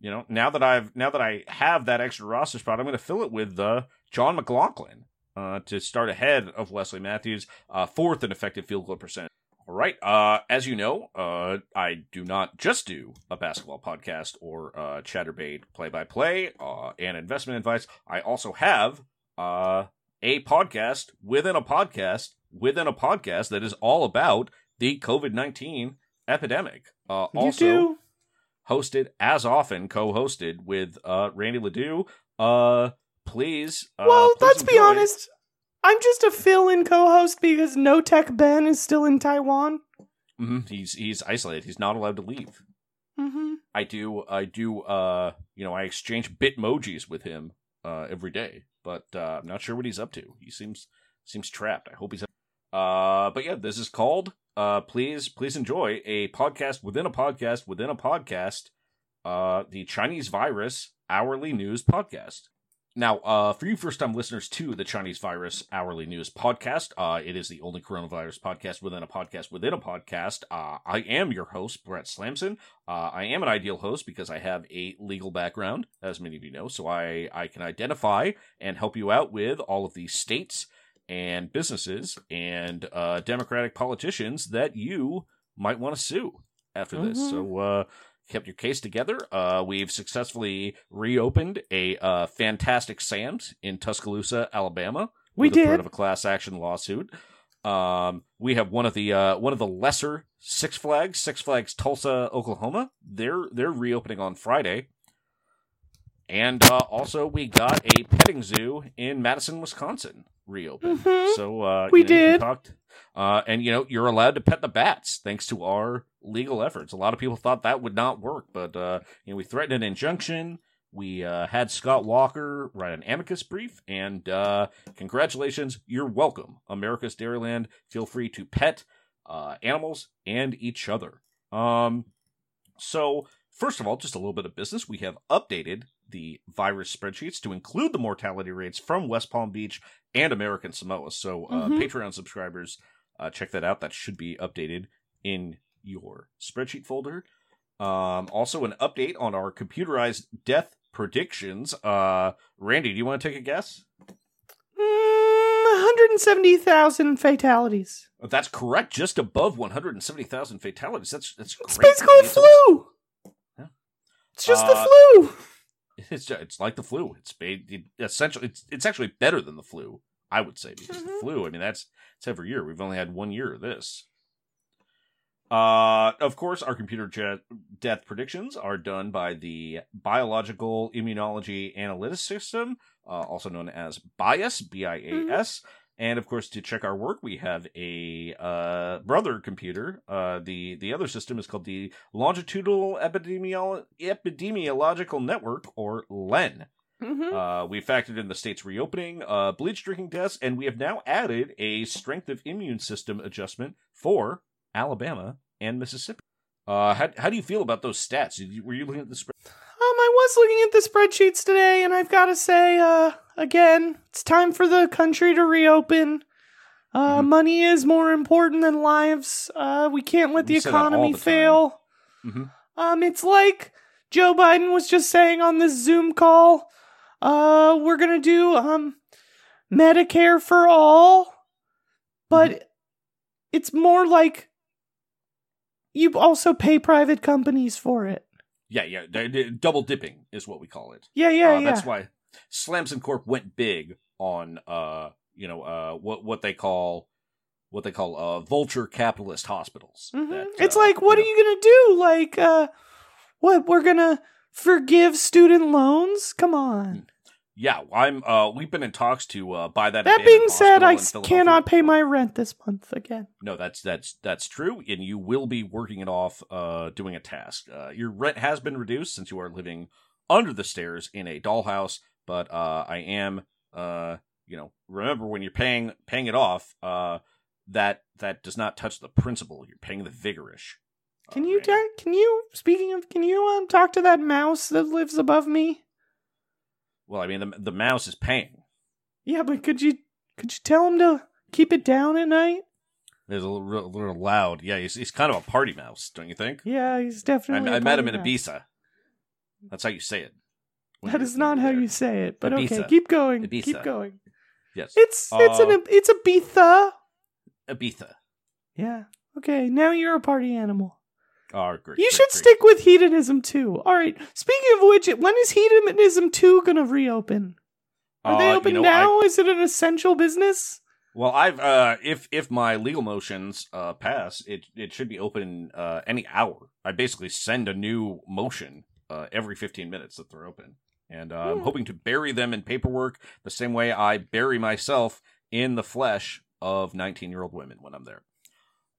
you know, now that I've now that I have that extra roster spot, I'm going to fill it with uh, John McLaughlin uh, to start ahead of Wesley Matthews, uh, fourth in effective field goal percentage. All right. Uh, as you know, uh, I do not just do a basketball podcast or uh, Chaturbate play-by-play uh, and investment advice. I also have uh, a podcast within a podcast within a podcast that is all about the COVID nineteen epidemic. Uh, You also do? Hosted as often, co-hosted with uh, Randy Ledoux. Uh, please. Uh, well, please let's be honest. I'm just a fill-in co-host because No Tech Ben is still in Taiwan. Mhm, He's he's isolated. He's not allowed to leave. Mm-hmm. I do I do uh you know I exchange bitmojis with him uh every day, but uh I'm not sure what he's up to. He seems seems trapped. I hope he's uh but yeah, this is called uh please please enjoy a podcast within a podcast within a podcast uh the Chinese virus hourly news podcast. Now, uh, for you first time listeners to the Chinese Virus Hourly News podcast, uh, it is the only coronavirus podcast within a podcast within a podcast. Uh, I am your host, Brett Slamson. Uh, I am an ideal host because I have a legal background, as many of you know, so I, I can identify and help you out with all of the states and businesses and uh, Democratic politicians that you might want to sue after this. Mhm. So, uh, kept your case together. Uh, we've successfully reopened a uh, fantastic Sam's in Tuscaloosa, Alabama. We the threat of a class action lawsuit. Um, we have one of the uh, one of the lesser Six Flags, Six Flags Tulsa, Oklahoma. They're they're reopening on Friday. And uh, also, we got a petting zoo in Madison, Wisconsin, reopened. Mhm. So uh, We you know, did. talk t- uh, and you know you're allowed to pet the bats thanks to our legal efforts. A lot of people thought that would not work, but uh, you know we threatened an injunction. We uh, had Scott Walker write an amicus brief, and uh, congratulations, you're welcome, America's Dairyland. Feel free to pet uh, animals and each other. Um, So, first of all, just a little bit of business. We have updated the virus spreadsheets to include the mortality rates from West Palm Beach and American Samoa. So, uh, Mhm. Patreon subscribers, uh, check that out. That should be updated in your spreadsheet folder. Um, also, an update on our computerized death predictions. Uh, Randy, do you want to take a guess? Mm, 170,000 fatalities. That's correct. Just above 170,000 fatalities. That's that's It's great. basically It's- flu. Yeah. It's just Uh, the flu. It's ju- it's like the flu. It's it, essentially it's it's actually better than the flu. I would say because the Mhm. flu. I mean that's it's every year. We've only had one year of this. Uh, of course, our computer jet death predictions are done by the Biological Immunology Analytics System, uh, also known as BIAS, B-I-A-S. And of course, to check our work, we have a uh, brother computer. Uh, the the other system is called the Longitudinal Epidemiolo- Epidemiological Network, or LEN. Mhm. Uh, we factored in the state's reopening, uh, bleach drinking deaths, and we have now added a strength of immune system adjustment for Alabama and Mississippi. Uh, how, how do you feel about those stats? Were you looking at the spread? Um, I was looking at the spreadsheets today, and I've got to say, uh, again, it's time for the country to reopen. Uh, Mhm. money is more important than lives. Uh, we can't let the We all economy the fail. Mhm. Um, it's like Joe Biden was just saying on this Zoom call. Uh, we're gonna do um Medicare for all, but it's more like you also pay private companies for it. Yeah, yeah, d- d- double dipping is what we call it. Yeah, yeah, Uh, yeah. That's why Slamson Corp went big on uh, you know, uh, what what they call what they call uh vulture capitalist hospitals. Mhm. that, it's uh, like, what you are you gonna do? Like, uh, what we're gonna forgive student loans? Come on. Yeah, I'm. Uh, we've been in talks to uh, buy that. That being said, I in s- Philadelphia. cannot pay my rent this month again. No, that's that's that's true, and you will be working it off, uh, doing a task. Uh, your rent has been reduced since you are living under the stairs in a dollhouse, but uh, I am, uh, you know, remember when you're paying paying it off, uh, that that does not touch the principal. You're paying the vigorish. Can you ta- can you speaking of can you um talk to that mouse that lives above me? Well, I mean, the the mouse is paying. Yeah, but could you could you tell him to keep it down at night? It's a little, little loud. Yeah, he's he's kind of a party mouse, don't you think? Yeah, he's definitely. I. Met him in mouse. Ibiza. That's how you say it. That is not how you say it, but okay, keep going. Ibiza. Keep going. Yes. It's it's Uh, an it's a Ibiza. Ibiza. Yeah. Okay, now you're a party animal. Oh, great. You great, should great. stick with hedonism too. All right. Speaking of which, when is hedonism two gonna reopen? Are they Uh, you open know, now? I- Is it an essential business? well, I've uh, if if my legal motions uh pass, it it should be open uh any hour. I basically send a new motion uh every fifteen minutes that they're open, and uh, I'm Hmm. hoping to bury them in paperwork the same way I bury myself in the flesh of nineteen year old women when I'm there.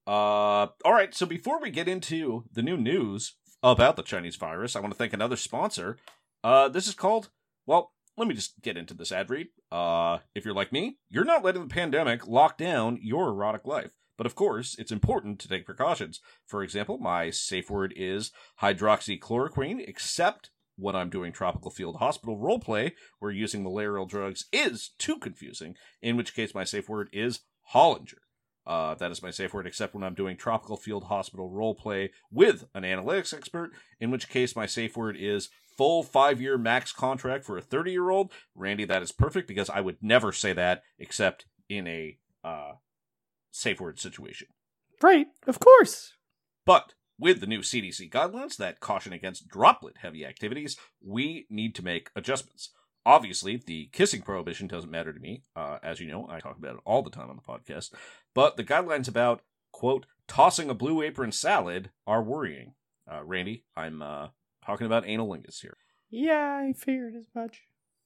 Uh, all right. So before we get into the new news about the Chinese virus, I want to thank another sponsor. Uh, this is called. Well, let me just get into this ad read. Uh, if you're like me, you're not letting the pandemic lock down your erotic life. But of course, it's important to take precautions. For example, my safe word is hydroxychloroquine, except when I'm doing tropical field hospital roleplay, where using malarial drugs is too confusing, in which case my safe word is Hollinger. Uh, that is my safe word, except when I'm doing tropical field hospital roleplay with an analytics expert, in which case my safe word is full five year max contract for a 30 year old. Randy, that is perfect because I would never say that except in a uh, safe word situation. Right, of course. But with the new CDC guidelines that caution against droplet heavy activities, we need to make adjustments. Obviously, the kissing prohibition doesn't matter to me. Uh, as you know, I talk about it all the time on the podcast. But the guidelines about, quote, tossing a blue apron salad are worrying. Uh, Randy, I'm uh, talking about analingus here. Yeah, I figured as much.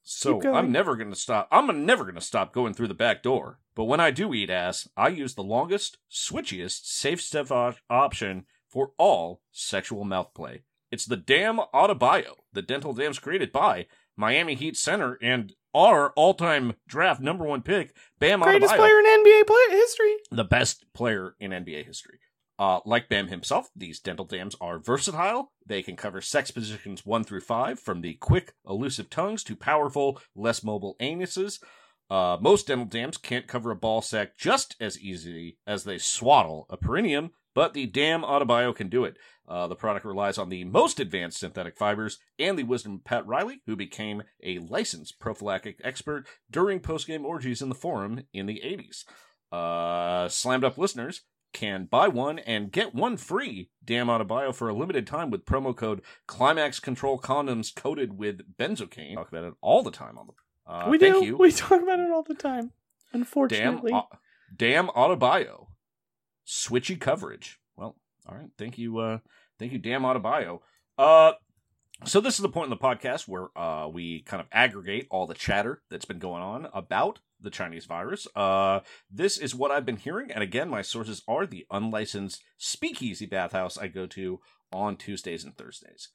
So I'm never gonna stop. I'm never gonna stop going through the back door. But when I do eat ass, I use the longest, switchiest, safe step op- option for all sexual mouth play. It's the damn Adebayo, the dental dams created by Miami Heat center and our all-time draft number one pick, Bam Greatest Adebayo, player in NBA play- history. the best player in NBA history. Uh, like Bam himself, these dental dams are versatile. They can cover sex positions 1 through 5, from the quick, elusive tongues to powerful, less mobile anuses. Uh, most dental dams can't cover a ball sack just as easily as they swaddle a perineum, but the damn Adebayo can do it. Uh, the product relies on the most advanced synthetic fibers and the wisdom of Pat Riley, who became a licensed prophylactic expert during post-game orgies in the forum in the 80s. Uh, slammed up listeners can buy one and get one free damn Adebayo for a limited time with promo code Climax Control Condoms coated with benzocaine. Talk about it all the time on the. Uh, we thank do. you. We talk about it all the time. Damn, Unfortunately. Damn Adebayo. Switchy coverage. Well, all right. Thank you. Uh, thank you, damn Adebayo. Uh, so this is the point in the podcast where uh, we kind of aggregate all the chatter that's been going on about the Chinese virus. Uh, this is what I've been hearing, and again, my sources are the unlicensed speakeasy bathhouse I go to on Tuesdays and Thursdays.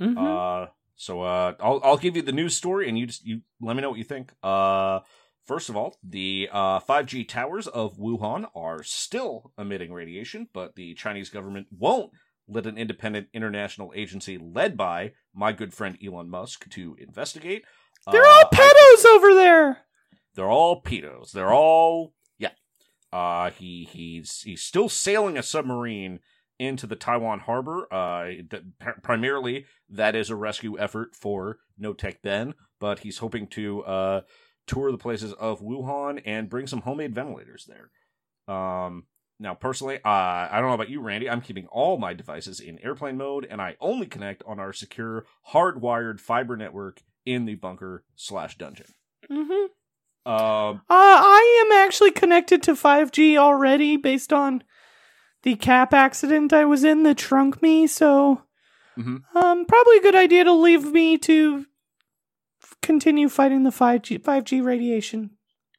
Mhm. Uh, so uh, I'll I'll give you the news story, and you just you let me know what you think. Uh, first of all, the uh 5G towers of Wuhan are still emitting radiation, but the Chinese government won't let an independent international agency led by my good friend Elon Musk to investigate. They're Uh, all I- pedos over there. they're all pedos. They're all yeah. Uh, he he's he's still sailing a submarine into the Taiwan harbor. Uh, th- primarily that is a rescue effort for No Tech Ben, but he's hoping to uh tour the places of Wuhan and bring some homemade ventilators there. Um. Now, personally, uh, I don't know about you, Randy. I'm keeping all my devices in airplane mode, and I only connect on our secure, hardwired fiber network in the bunker slash dungeon. hmm Um, Uh, I am actually connected to 5G already based on the cap accident I was in that shrunk me, so Mhm. um, probably a good idea to leave me to continue fighting the 5G 5G radiation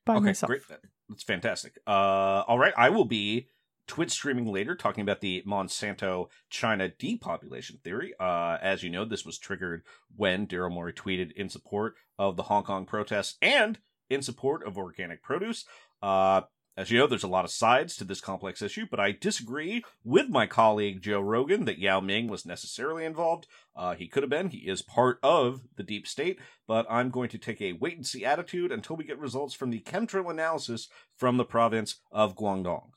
by okay, myself. great. That's fantastic. Uh, all right, I will be Twitch streaming later, talking about the Monsanto China depopulation theory. Uh, as you know, this was triggered when Daryl Morey tweeted in support of the Hong Kong protests and in support of organic produce. Uh, as you know, there's a lot of sides to this complex issue, but I disagree with my colleague Joe Rogan that Yao Ming was necessarily involved. Uh, he could have been. He is part of the deep state, but I'm going to take a wait and see attitude until we get results from the chemtrail analysis from the province of Guangdong.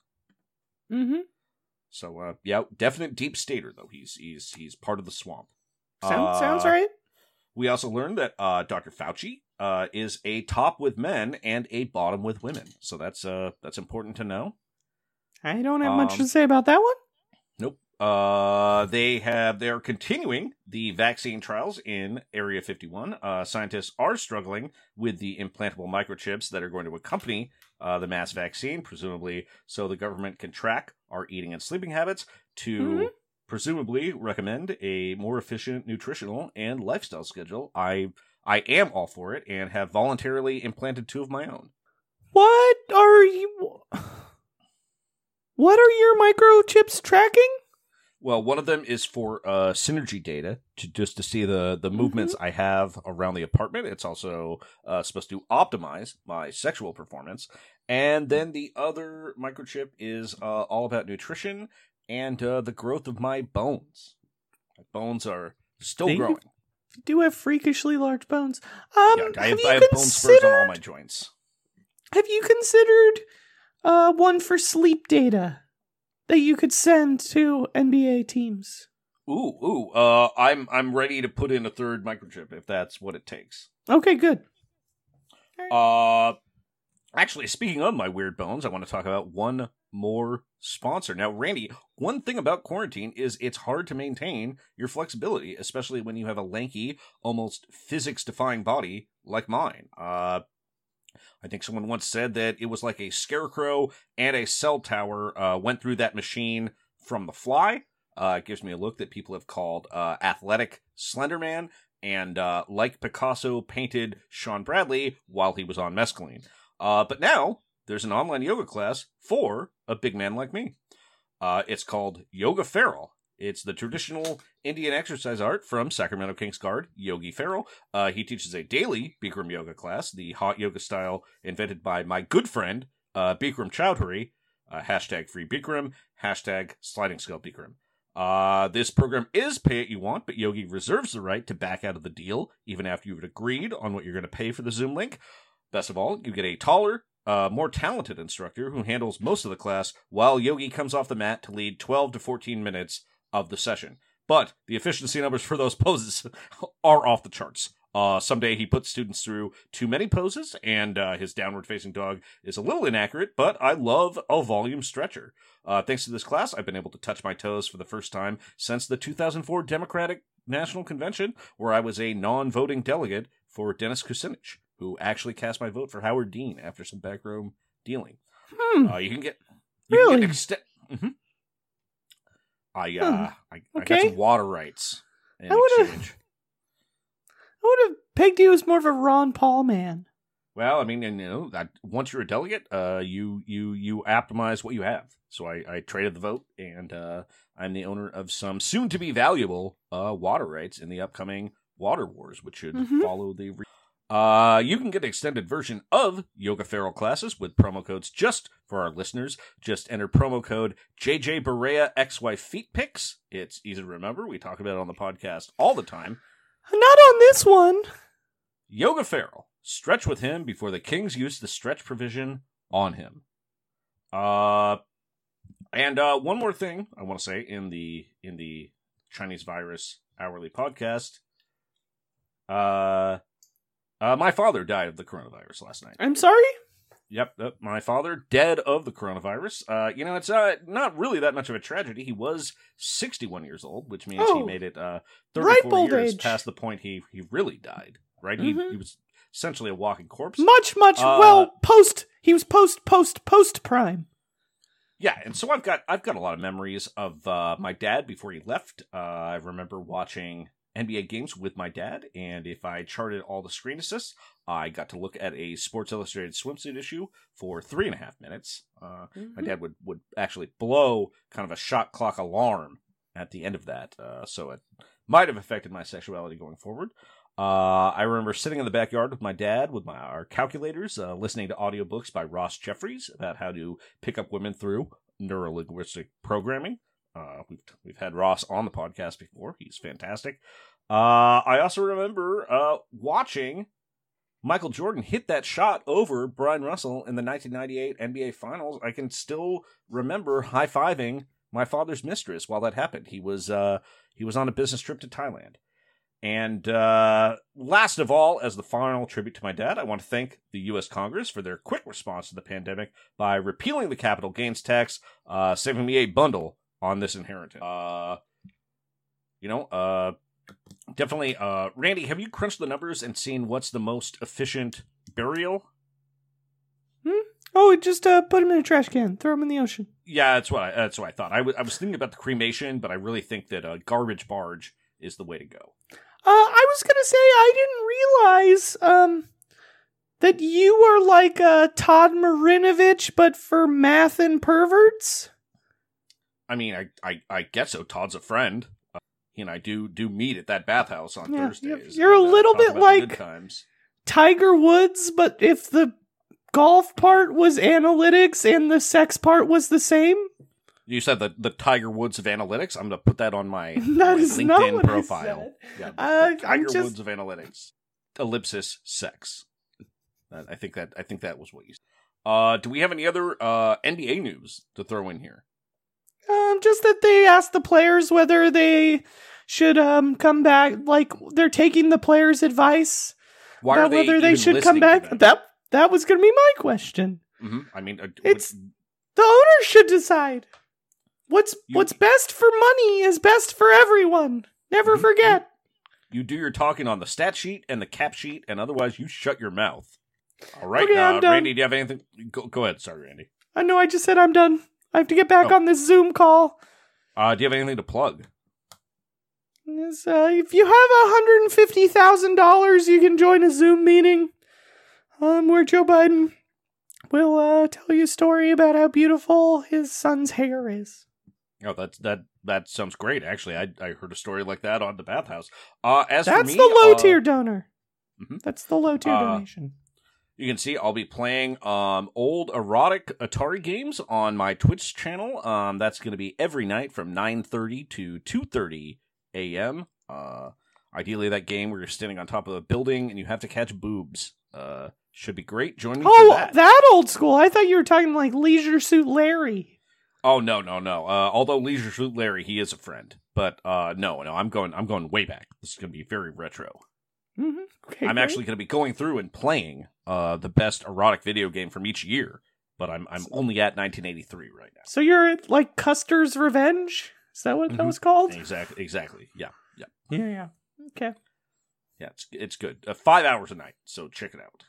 Mm-hmm. So, uh, yeah, definite deep stater though. He's he's he's part of the swamp. Sounds, sounds Uh, right. We also learned that uh, Dr. Fauci uh, is a top with men and a bottom with women. So that's uh that's important to know. I don't have much um, to say about that one. Nope. Uh, they have they're continuing the vaccine trials in Area 51. Uh, scientists are struggling with the implantable microchips that are going to accompany uh, the mass vaccine, presumably so the government can track our eating and sleeping habits to Mhm. presumably recommend a more efficient nutritional and lifestyle schedule. I I am all for it and have voluntarily implanted two of my own. What are you? What are your microchips tracking? Well, one of them is for uh, synergy data to just to see the the movements I have around the apartment. It's also uh, supposed to optimize my sexual performance, and then the other microchip is uh, all about nutrition and uh, the growth of my bones. My bones are still They growing. Do have freakishly large bones. Um, yeah, I have have, I have bone spurs on all my joints. Have you considered uh, one for sleep data that you could send to NBA teams? Ooh, ooh. Uh, I'm I'm ready to put in a third microchip if that's what it takes. Okay, good. Uh, actually, speaking of my weird bones, I want to talk about one more sponsor. Now, Randy, one thing about quarantine is it's hard to maintain your flexibility, especially when you have a lanky, almost physics-defying body like mine. Uh, I think someone once said that it was like a scarecrow and a cell tower uh, went through that machine from the fly. Uh, it gives me a look that people have called uh, athletic Slenderman, and uh, like Picasso painted Shawn Bradley while he was on mescaline. Uh, but now there's an online yoga class for a big man like me. Uh, it's called Yoga Feral. It's the traditional Indian exercise art from Sacramento Kings guard Yogi Ferrell. Uh, he teaches a daily Bikram yoga class, the hot yoga style invented by my good friend uh, Bikram Choudhury. Uh, hashtag free Bikram, hashtag sliding scale Bikram. Uh, this program is pay it you want, but Yogi reserves the right to back out of the deal even after you've agreed on what you're going to pay for the Zoom link. Best of all, you get a taller, uh, more talented instructor who handles most of the class while Yogi comes off the mat to lead 12 to 14 minutes of the session. But the efficiency numbers for those poses are off the charts. Uh, someday he puts students through too many poses, and uh, his downward facing dog is a little inaccurate, but I love a volume stretcher. Uh, thanks to this class, I've been able to touch my toes for the first time since the 2004 Democratic National Convention, where I was a non voting delegate for Dennis Kucinich, who actually cast my vote for Howard Dean after some backroom dealing. Hmm. Uh, you can get. You Really? Can get Mhm. I, uh, Hmm. I, I got some water rights in I would've- exchange. I would have pegged you as more of a Ron Paul man. Well, I mean, and, you know, that once you're a delegate, uh, you you you optimize what you have. So I, I traded the vote, and uh, I'm the owner of some soon to be valuable uh, water rights in the upcoming Water Wars, which should Mhm. follow the. Re- uh, you can get an extended version of Yoga Feral classes with promo codes just for our listeners. Just enter promo code JJ Barea XY Feet Pics. It's easy to remember. We talk about it on the podcast all the time. Not on this one. Yoga Feral. Stretch with him before the Kings use the stretch provision on him. Uh and uh one more thing I want to say in the in the Chinese virus hourly podcast. Uh uh my father died of the coronavirus last night. I'm sorry. Yep, yep, my father dead of the coronavirus. Uh, you know, it's uh, not really that much of a tragedy. He was 61 years old, which means he Oh. made it uh, 34 years age. past the point he he really died. Right? He Mhm. he was essentially a walking corpse. Much, much. Uh, well, post. He was post, post, post prime. Yeah, and so I've got I've got a lot of memories of uh, my dad before he left. Uh, I remember watching NBA games with my dad, and if I charted all the screen assists, I got to look at a Sports Illustrated swimsuit issue for three and a half minutes. Uh, My dad would would actually blow kind of a shot clock alarm at the end of that, uh, so it might have affected my sexuality going forward. Uh, I remember sitting in the backyard with my dad with my our calculators, uh, listening to audiobooks by Ross Jeffries about how to pick up women through neurolinguistic programming. Uh, we've we've had Ross on the podcast before. He's fantastic. Uh, I also remember uh, watching Michael Jordan hit that shot over Bryon Russell in the 1998 NBA Finals. I can still remember high fiving my father's mistress while that happened. He was uh, he was on a business trip to Thailand. And uh, last of all, as the final tribute to my dad, I want to thank the U.S. Congress for their quick response to the pandemic by repealing the capital gains tax, uh, saving me a bundle on this inheritance. Uh, you know, uh, definitely. Uh, Randy, have you crunched the numbers and seen what's the most efficient burial? Oh, just uh, put him in a trash can. Throw him in the ocean. Yeah, that's what I, that's what I thought. I was was thinking about the cremation, but I really think that a garbage barge is the way to go. Uh, I was gonna say I didn't realize um that you are like uh, Todd Marinovich, but for math and perverts. I mean, I I, I guess so. Todd's a friend. Uh, he and I do do meet at that bathhouse on Yeah, Thursdays. you're a and, little bit like-. Tiger Woods, but if the golf part was analytics and the sex part was the same, You said the the Tiger Woods of analytics. I'm going to put that on my, my LinkedIn I profile. said. Yeah, Uh, Tiger just- Woods of analytics. Ellipsis sex. I think that I think that was what you. said. Uh, do we have any other uh NBA news to throw in here? Um, just that they asked the players whether they should um come back. Like they're taking the players' advice Why about whether they should come back. That that was gonna be my question. hmm I mean, uh, It's- what- The owners should decide. What's You- what's best for money is best for everyone. Never Mhm. forget. you do your talking on the stat sheet and the cap sheet, and otherwise you shut your mouth. All right, Okay, uh. Randy, do you have anything? Go, go ahead. Sorry, Randy. I know I just said I'm done. I have to get back Oh. on this Zoom call. Uh, do you have anything to plug? Is, uh, if you have hundred and fifty thousand dollars, you can join a Zoom meeting um, where Joe Biden will uh, tell you a story about how beautiful his son's hair is. Oh, that's that. That sounds great. Actually, I I heard a story like that on the bathhouse. Uh, as for That's me, the low uh, tier donor. mhm. That's the low tier Uh, donation. You can see I'll be playing um, old erotic Atari games on my Twitch channel. Um, that's going to be every night from 9:30 to 2:30 a.m. Uh, ideally, that game where you're standing on top of a building and you have to catch boobs. Uh, should be great. Join me Oh, for that. that old school. I thought you were talking like Leisure Suit Larry. Oh no, no, no. Uh, although Leisure Suit Larry, he is a friend, but uh, no, no. I'm going. I'm going way back. This is going to be very retro. Mm-hmm. I'm actually going to be going through and playing uh, the best erotic video game from each year, but I'm I'm only at 1983 right now. So you're at like Custer's Revenge? Is that what that Mhm. was called? Exactly, exactly. Yeah, yeah, Yeah, yeah. Okay. yeah. It's it's good. Uh, five hours a night, so check it out.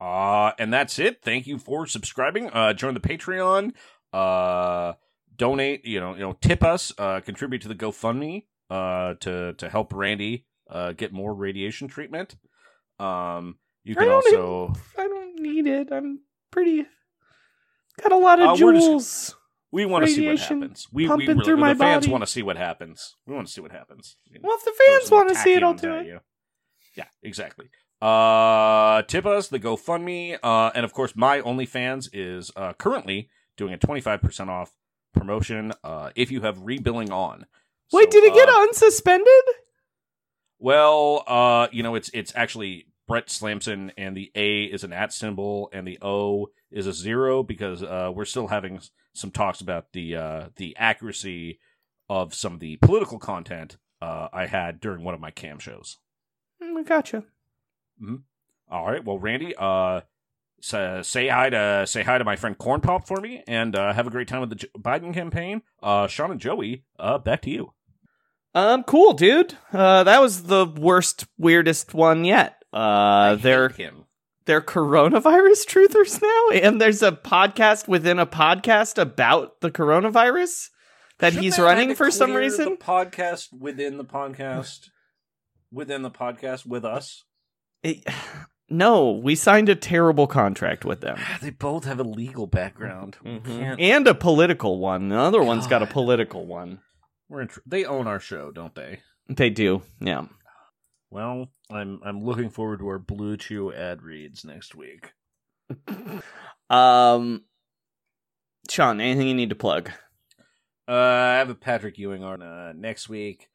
Uh, and that's it. Thank you for subscribing. Uh, join the Patreon. Uh, donate. You know, you know, tip us. Uh, contribute to the GoFundMe. Uh, to to help Randy uh get more radiation treatment. Um, you I can don't also. I don't need it. I'm pretty. Got a lot of Uh, we're just- jewels. We want to see what happens. We, we pumping really, through the my fans body. want to see what happens. We want to see what happens. Well, if the fans want to see it, I'll do it. you. Yeah, exactly. Uh, tip us the GoFundMe, uh, and of course, my OnlyFans is uh, currently doing a twenty five percent off promotion. Uh, if you have rebilling on. Wait, So, did it get uh, unsuspended? Well, uh, you know, it's it's actually Brett Slamson, and the A is an at symbol, and the O is a zero because uh, we're still having some talks about the uh, the accuracy of some of the political content uh, I had during one of my cam shows. Mm, gotcha. All right, well, Randy, uh, say, say hi to say hi to my friend Corn Pop for me, and uh, have a great time with the J- Biden campaign. Uh, Sean and Joey, uh, back to you. Um, cool, dude. Uh, that was the worst, weirdest one yet. Uh, they're him. they're coronavirus truthers now, and there's a podcast within a podcast about the coronavirus that Shouldn't he's running for some reason. Podcast within the podcast, within the podcast with us. It- no, we signed a terrible contract with them. They both have a legal background. Can't- And a political one. The other one's got a political one. We're in tr- they own our show, don't they? They do, yeah. Well, I'm I'm looking forward to our Blue Chew ad reads next week. Um, Sean, anything you need to plug? Uh, I have a Patrick Ewing on uh, next week.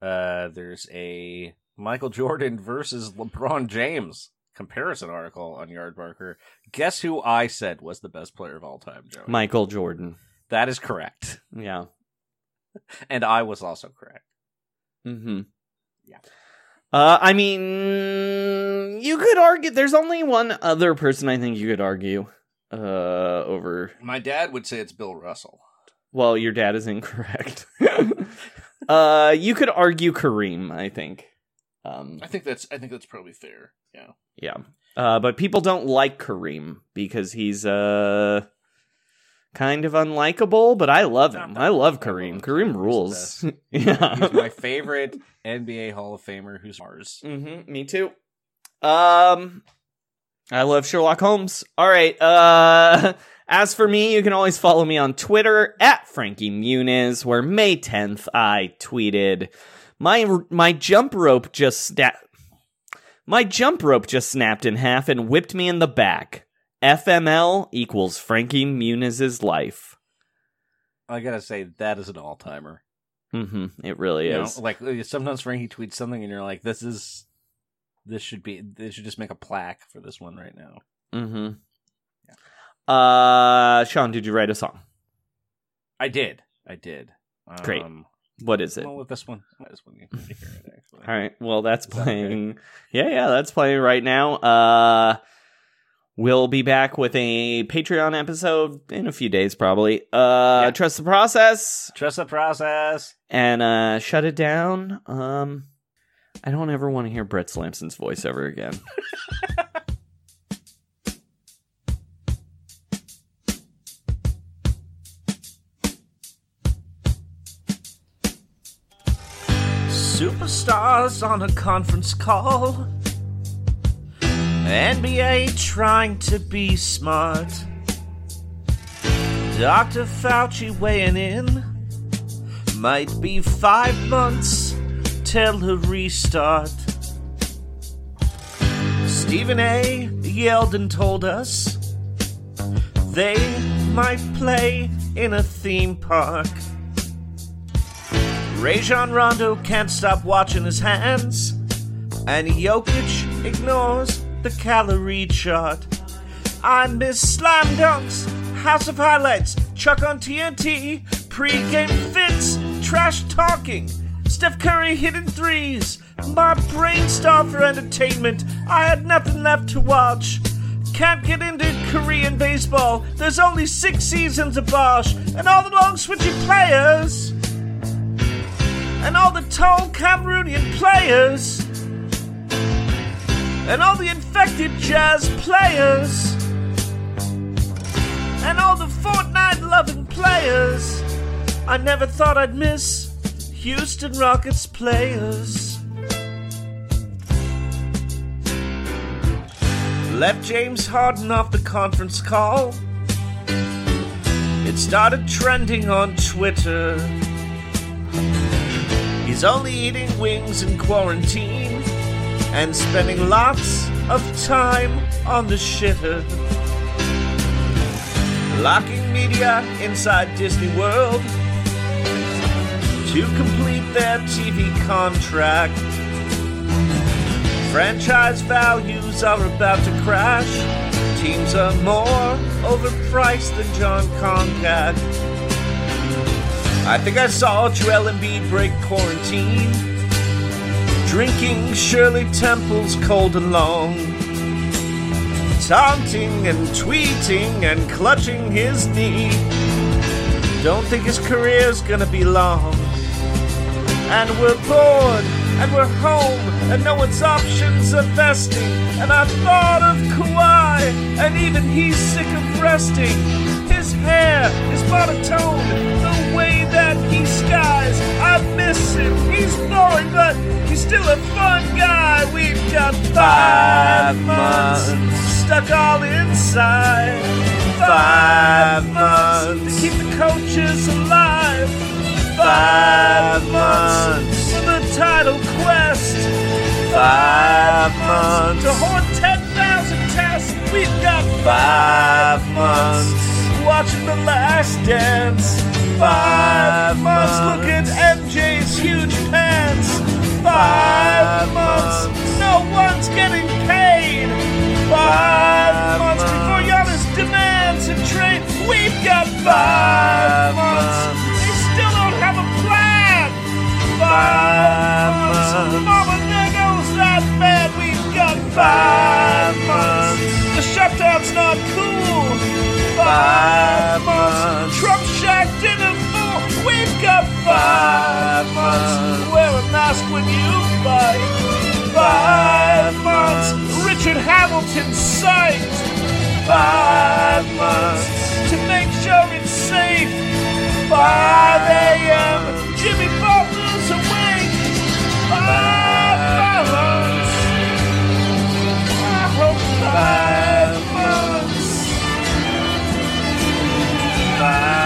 Uh, there's a Michael Jordan versus LeBron James comparison article on Yardbarker. Guess who I said was the best player of all time, Joe? Michael Jordan. That is correct, Yeah. and I was also correct. Mm-hmm. Yeah. Uh, I mean, you could argue. There's only one other person I think you could argue uh, over. My dad would say it's Bill Russell. Well, your dad is incorrect. uh, you could argue Kareem. I think. Um, I think that's I think that's probably fair. Yeah. yeah. Uh, but people don't like Kareem because he's uh kind of unlikable. But I love him. I love Kareem. Kareem rules. Yeah. He's my favorite NBA Hall of Famer who's ours. Mm-hmm. Me too. Um, I love Sherlock Holmes. All right. Uh, as for me, you can always follow me on Twitter at Frankie Muniz, where May 10th I tweeted my my jump rope just snapped. My jump rope just snapped in half and whipped me in the back. FML equals Frankie Muniz's life. I gotta say that is an all timer. Mm-hmm. It really You know, is. like uh, sometimes Frankie tweets something and you're like, "This is, this should be, they should just make a plaque for this one right now." Mm-hmm. Uh, Sean, did you write a song? I did, I did. Great. Um, What is it? Well, with this one, this one you can hear it actually. All right. Well, that's Is that playing. Yeah, yeah, that's playing right now. Uh we'll be back with a Patreon episode in a few days probably. Uh Yeah. trust the process Trust the process. and uh shut it down. Um I don't ever want to hear Brett Slamson's voice ever again. Superstars on a conference call. NBA trying to be smart. Dr. Fauci weighing in. Might be five months till a restart. Stephen A. yelled and told us they might play in a theme park. Rajon Rondo can't stop watching his hands, and Jokic ignores the calorie chart. I miss slam dunks, House of Highlights, Chuck on TNT, pre-game fits, trash talking, Steph Curry hitting threes. My brain starved for entertainment. I had nothing left to watch. Can't get into Korean baseball. There's only six seasons of Bosch, and all the long switchy players, and all the tall Cameroonian players, and all the infected jazz players, and all the Fortnite loving players. I never thought I'd miss Houston Rockets players. Left James Harden off the conference call. It started trending on Twitter. He's only eating wings in quarantine and spending lots of time on the shitter. Locking media inside Disney World to complete their TV contract. Franchise values are about to crash. Teams are more overpriced than Jon Koncak. I think I saw Joel Embiid break quarantine, drinking Shirley Temple's cold and long, taunting and tweeting and clutching his knee. Don't think his career's gonna be long. And we're bored, and we're home, and no one's options are vesting. And I thought of Kawhi, and even he's sick of resting. His hair is monotone, that he skies. I miss him, he's boring, but he's still a fun guy. We've got five months stuck all inside. Five months to keep the coaches alive. Five months for the title quest. Five months to hoard 10,000 tests. We've got five months watching The Last Dance. Five months looking at MJ's huge pants. Five months, no one's getting paid. Five months before Giannis demands a trade. We've got five months. They still don't have a plan. Five months. Mama, goes that man. We've got five months. The shutdown's not cool. Five months. Dinner full. We've got five months. Wear a mask when you bite. Five months. Richard Hamilton sight. Five months to make sure it's safe. 5 a.m. Jimmy Butler's awake. Five months. I hope five months. Five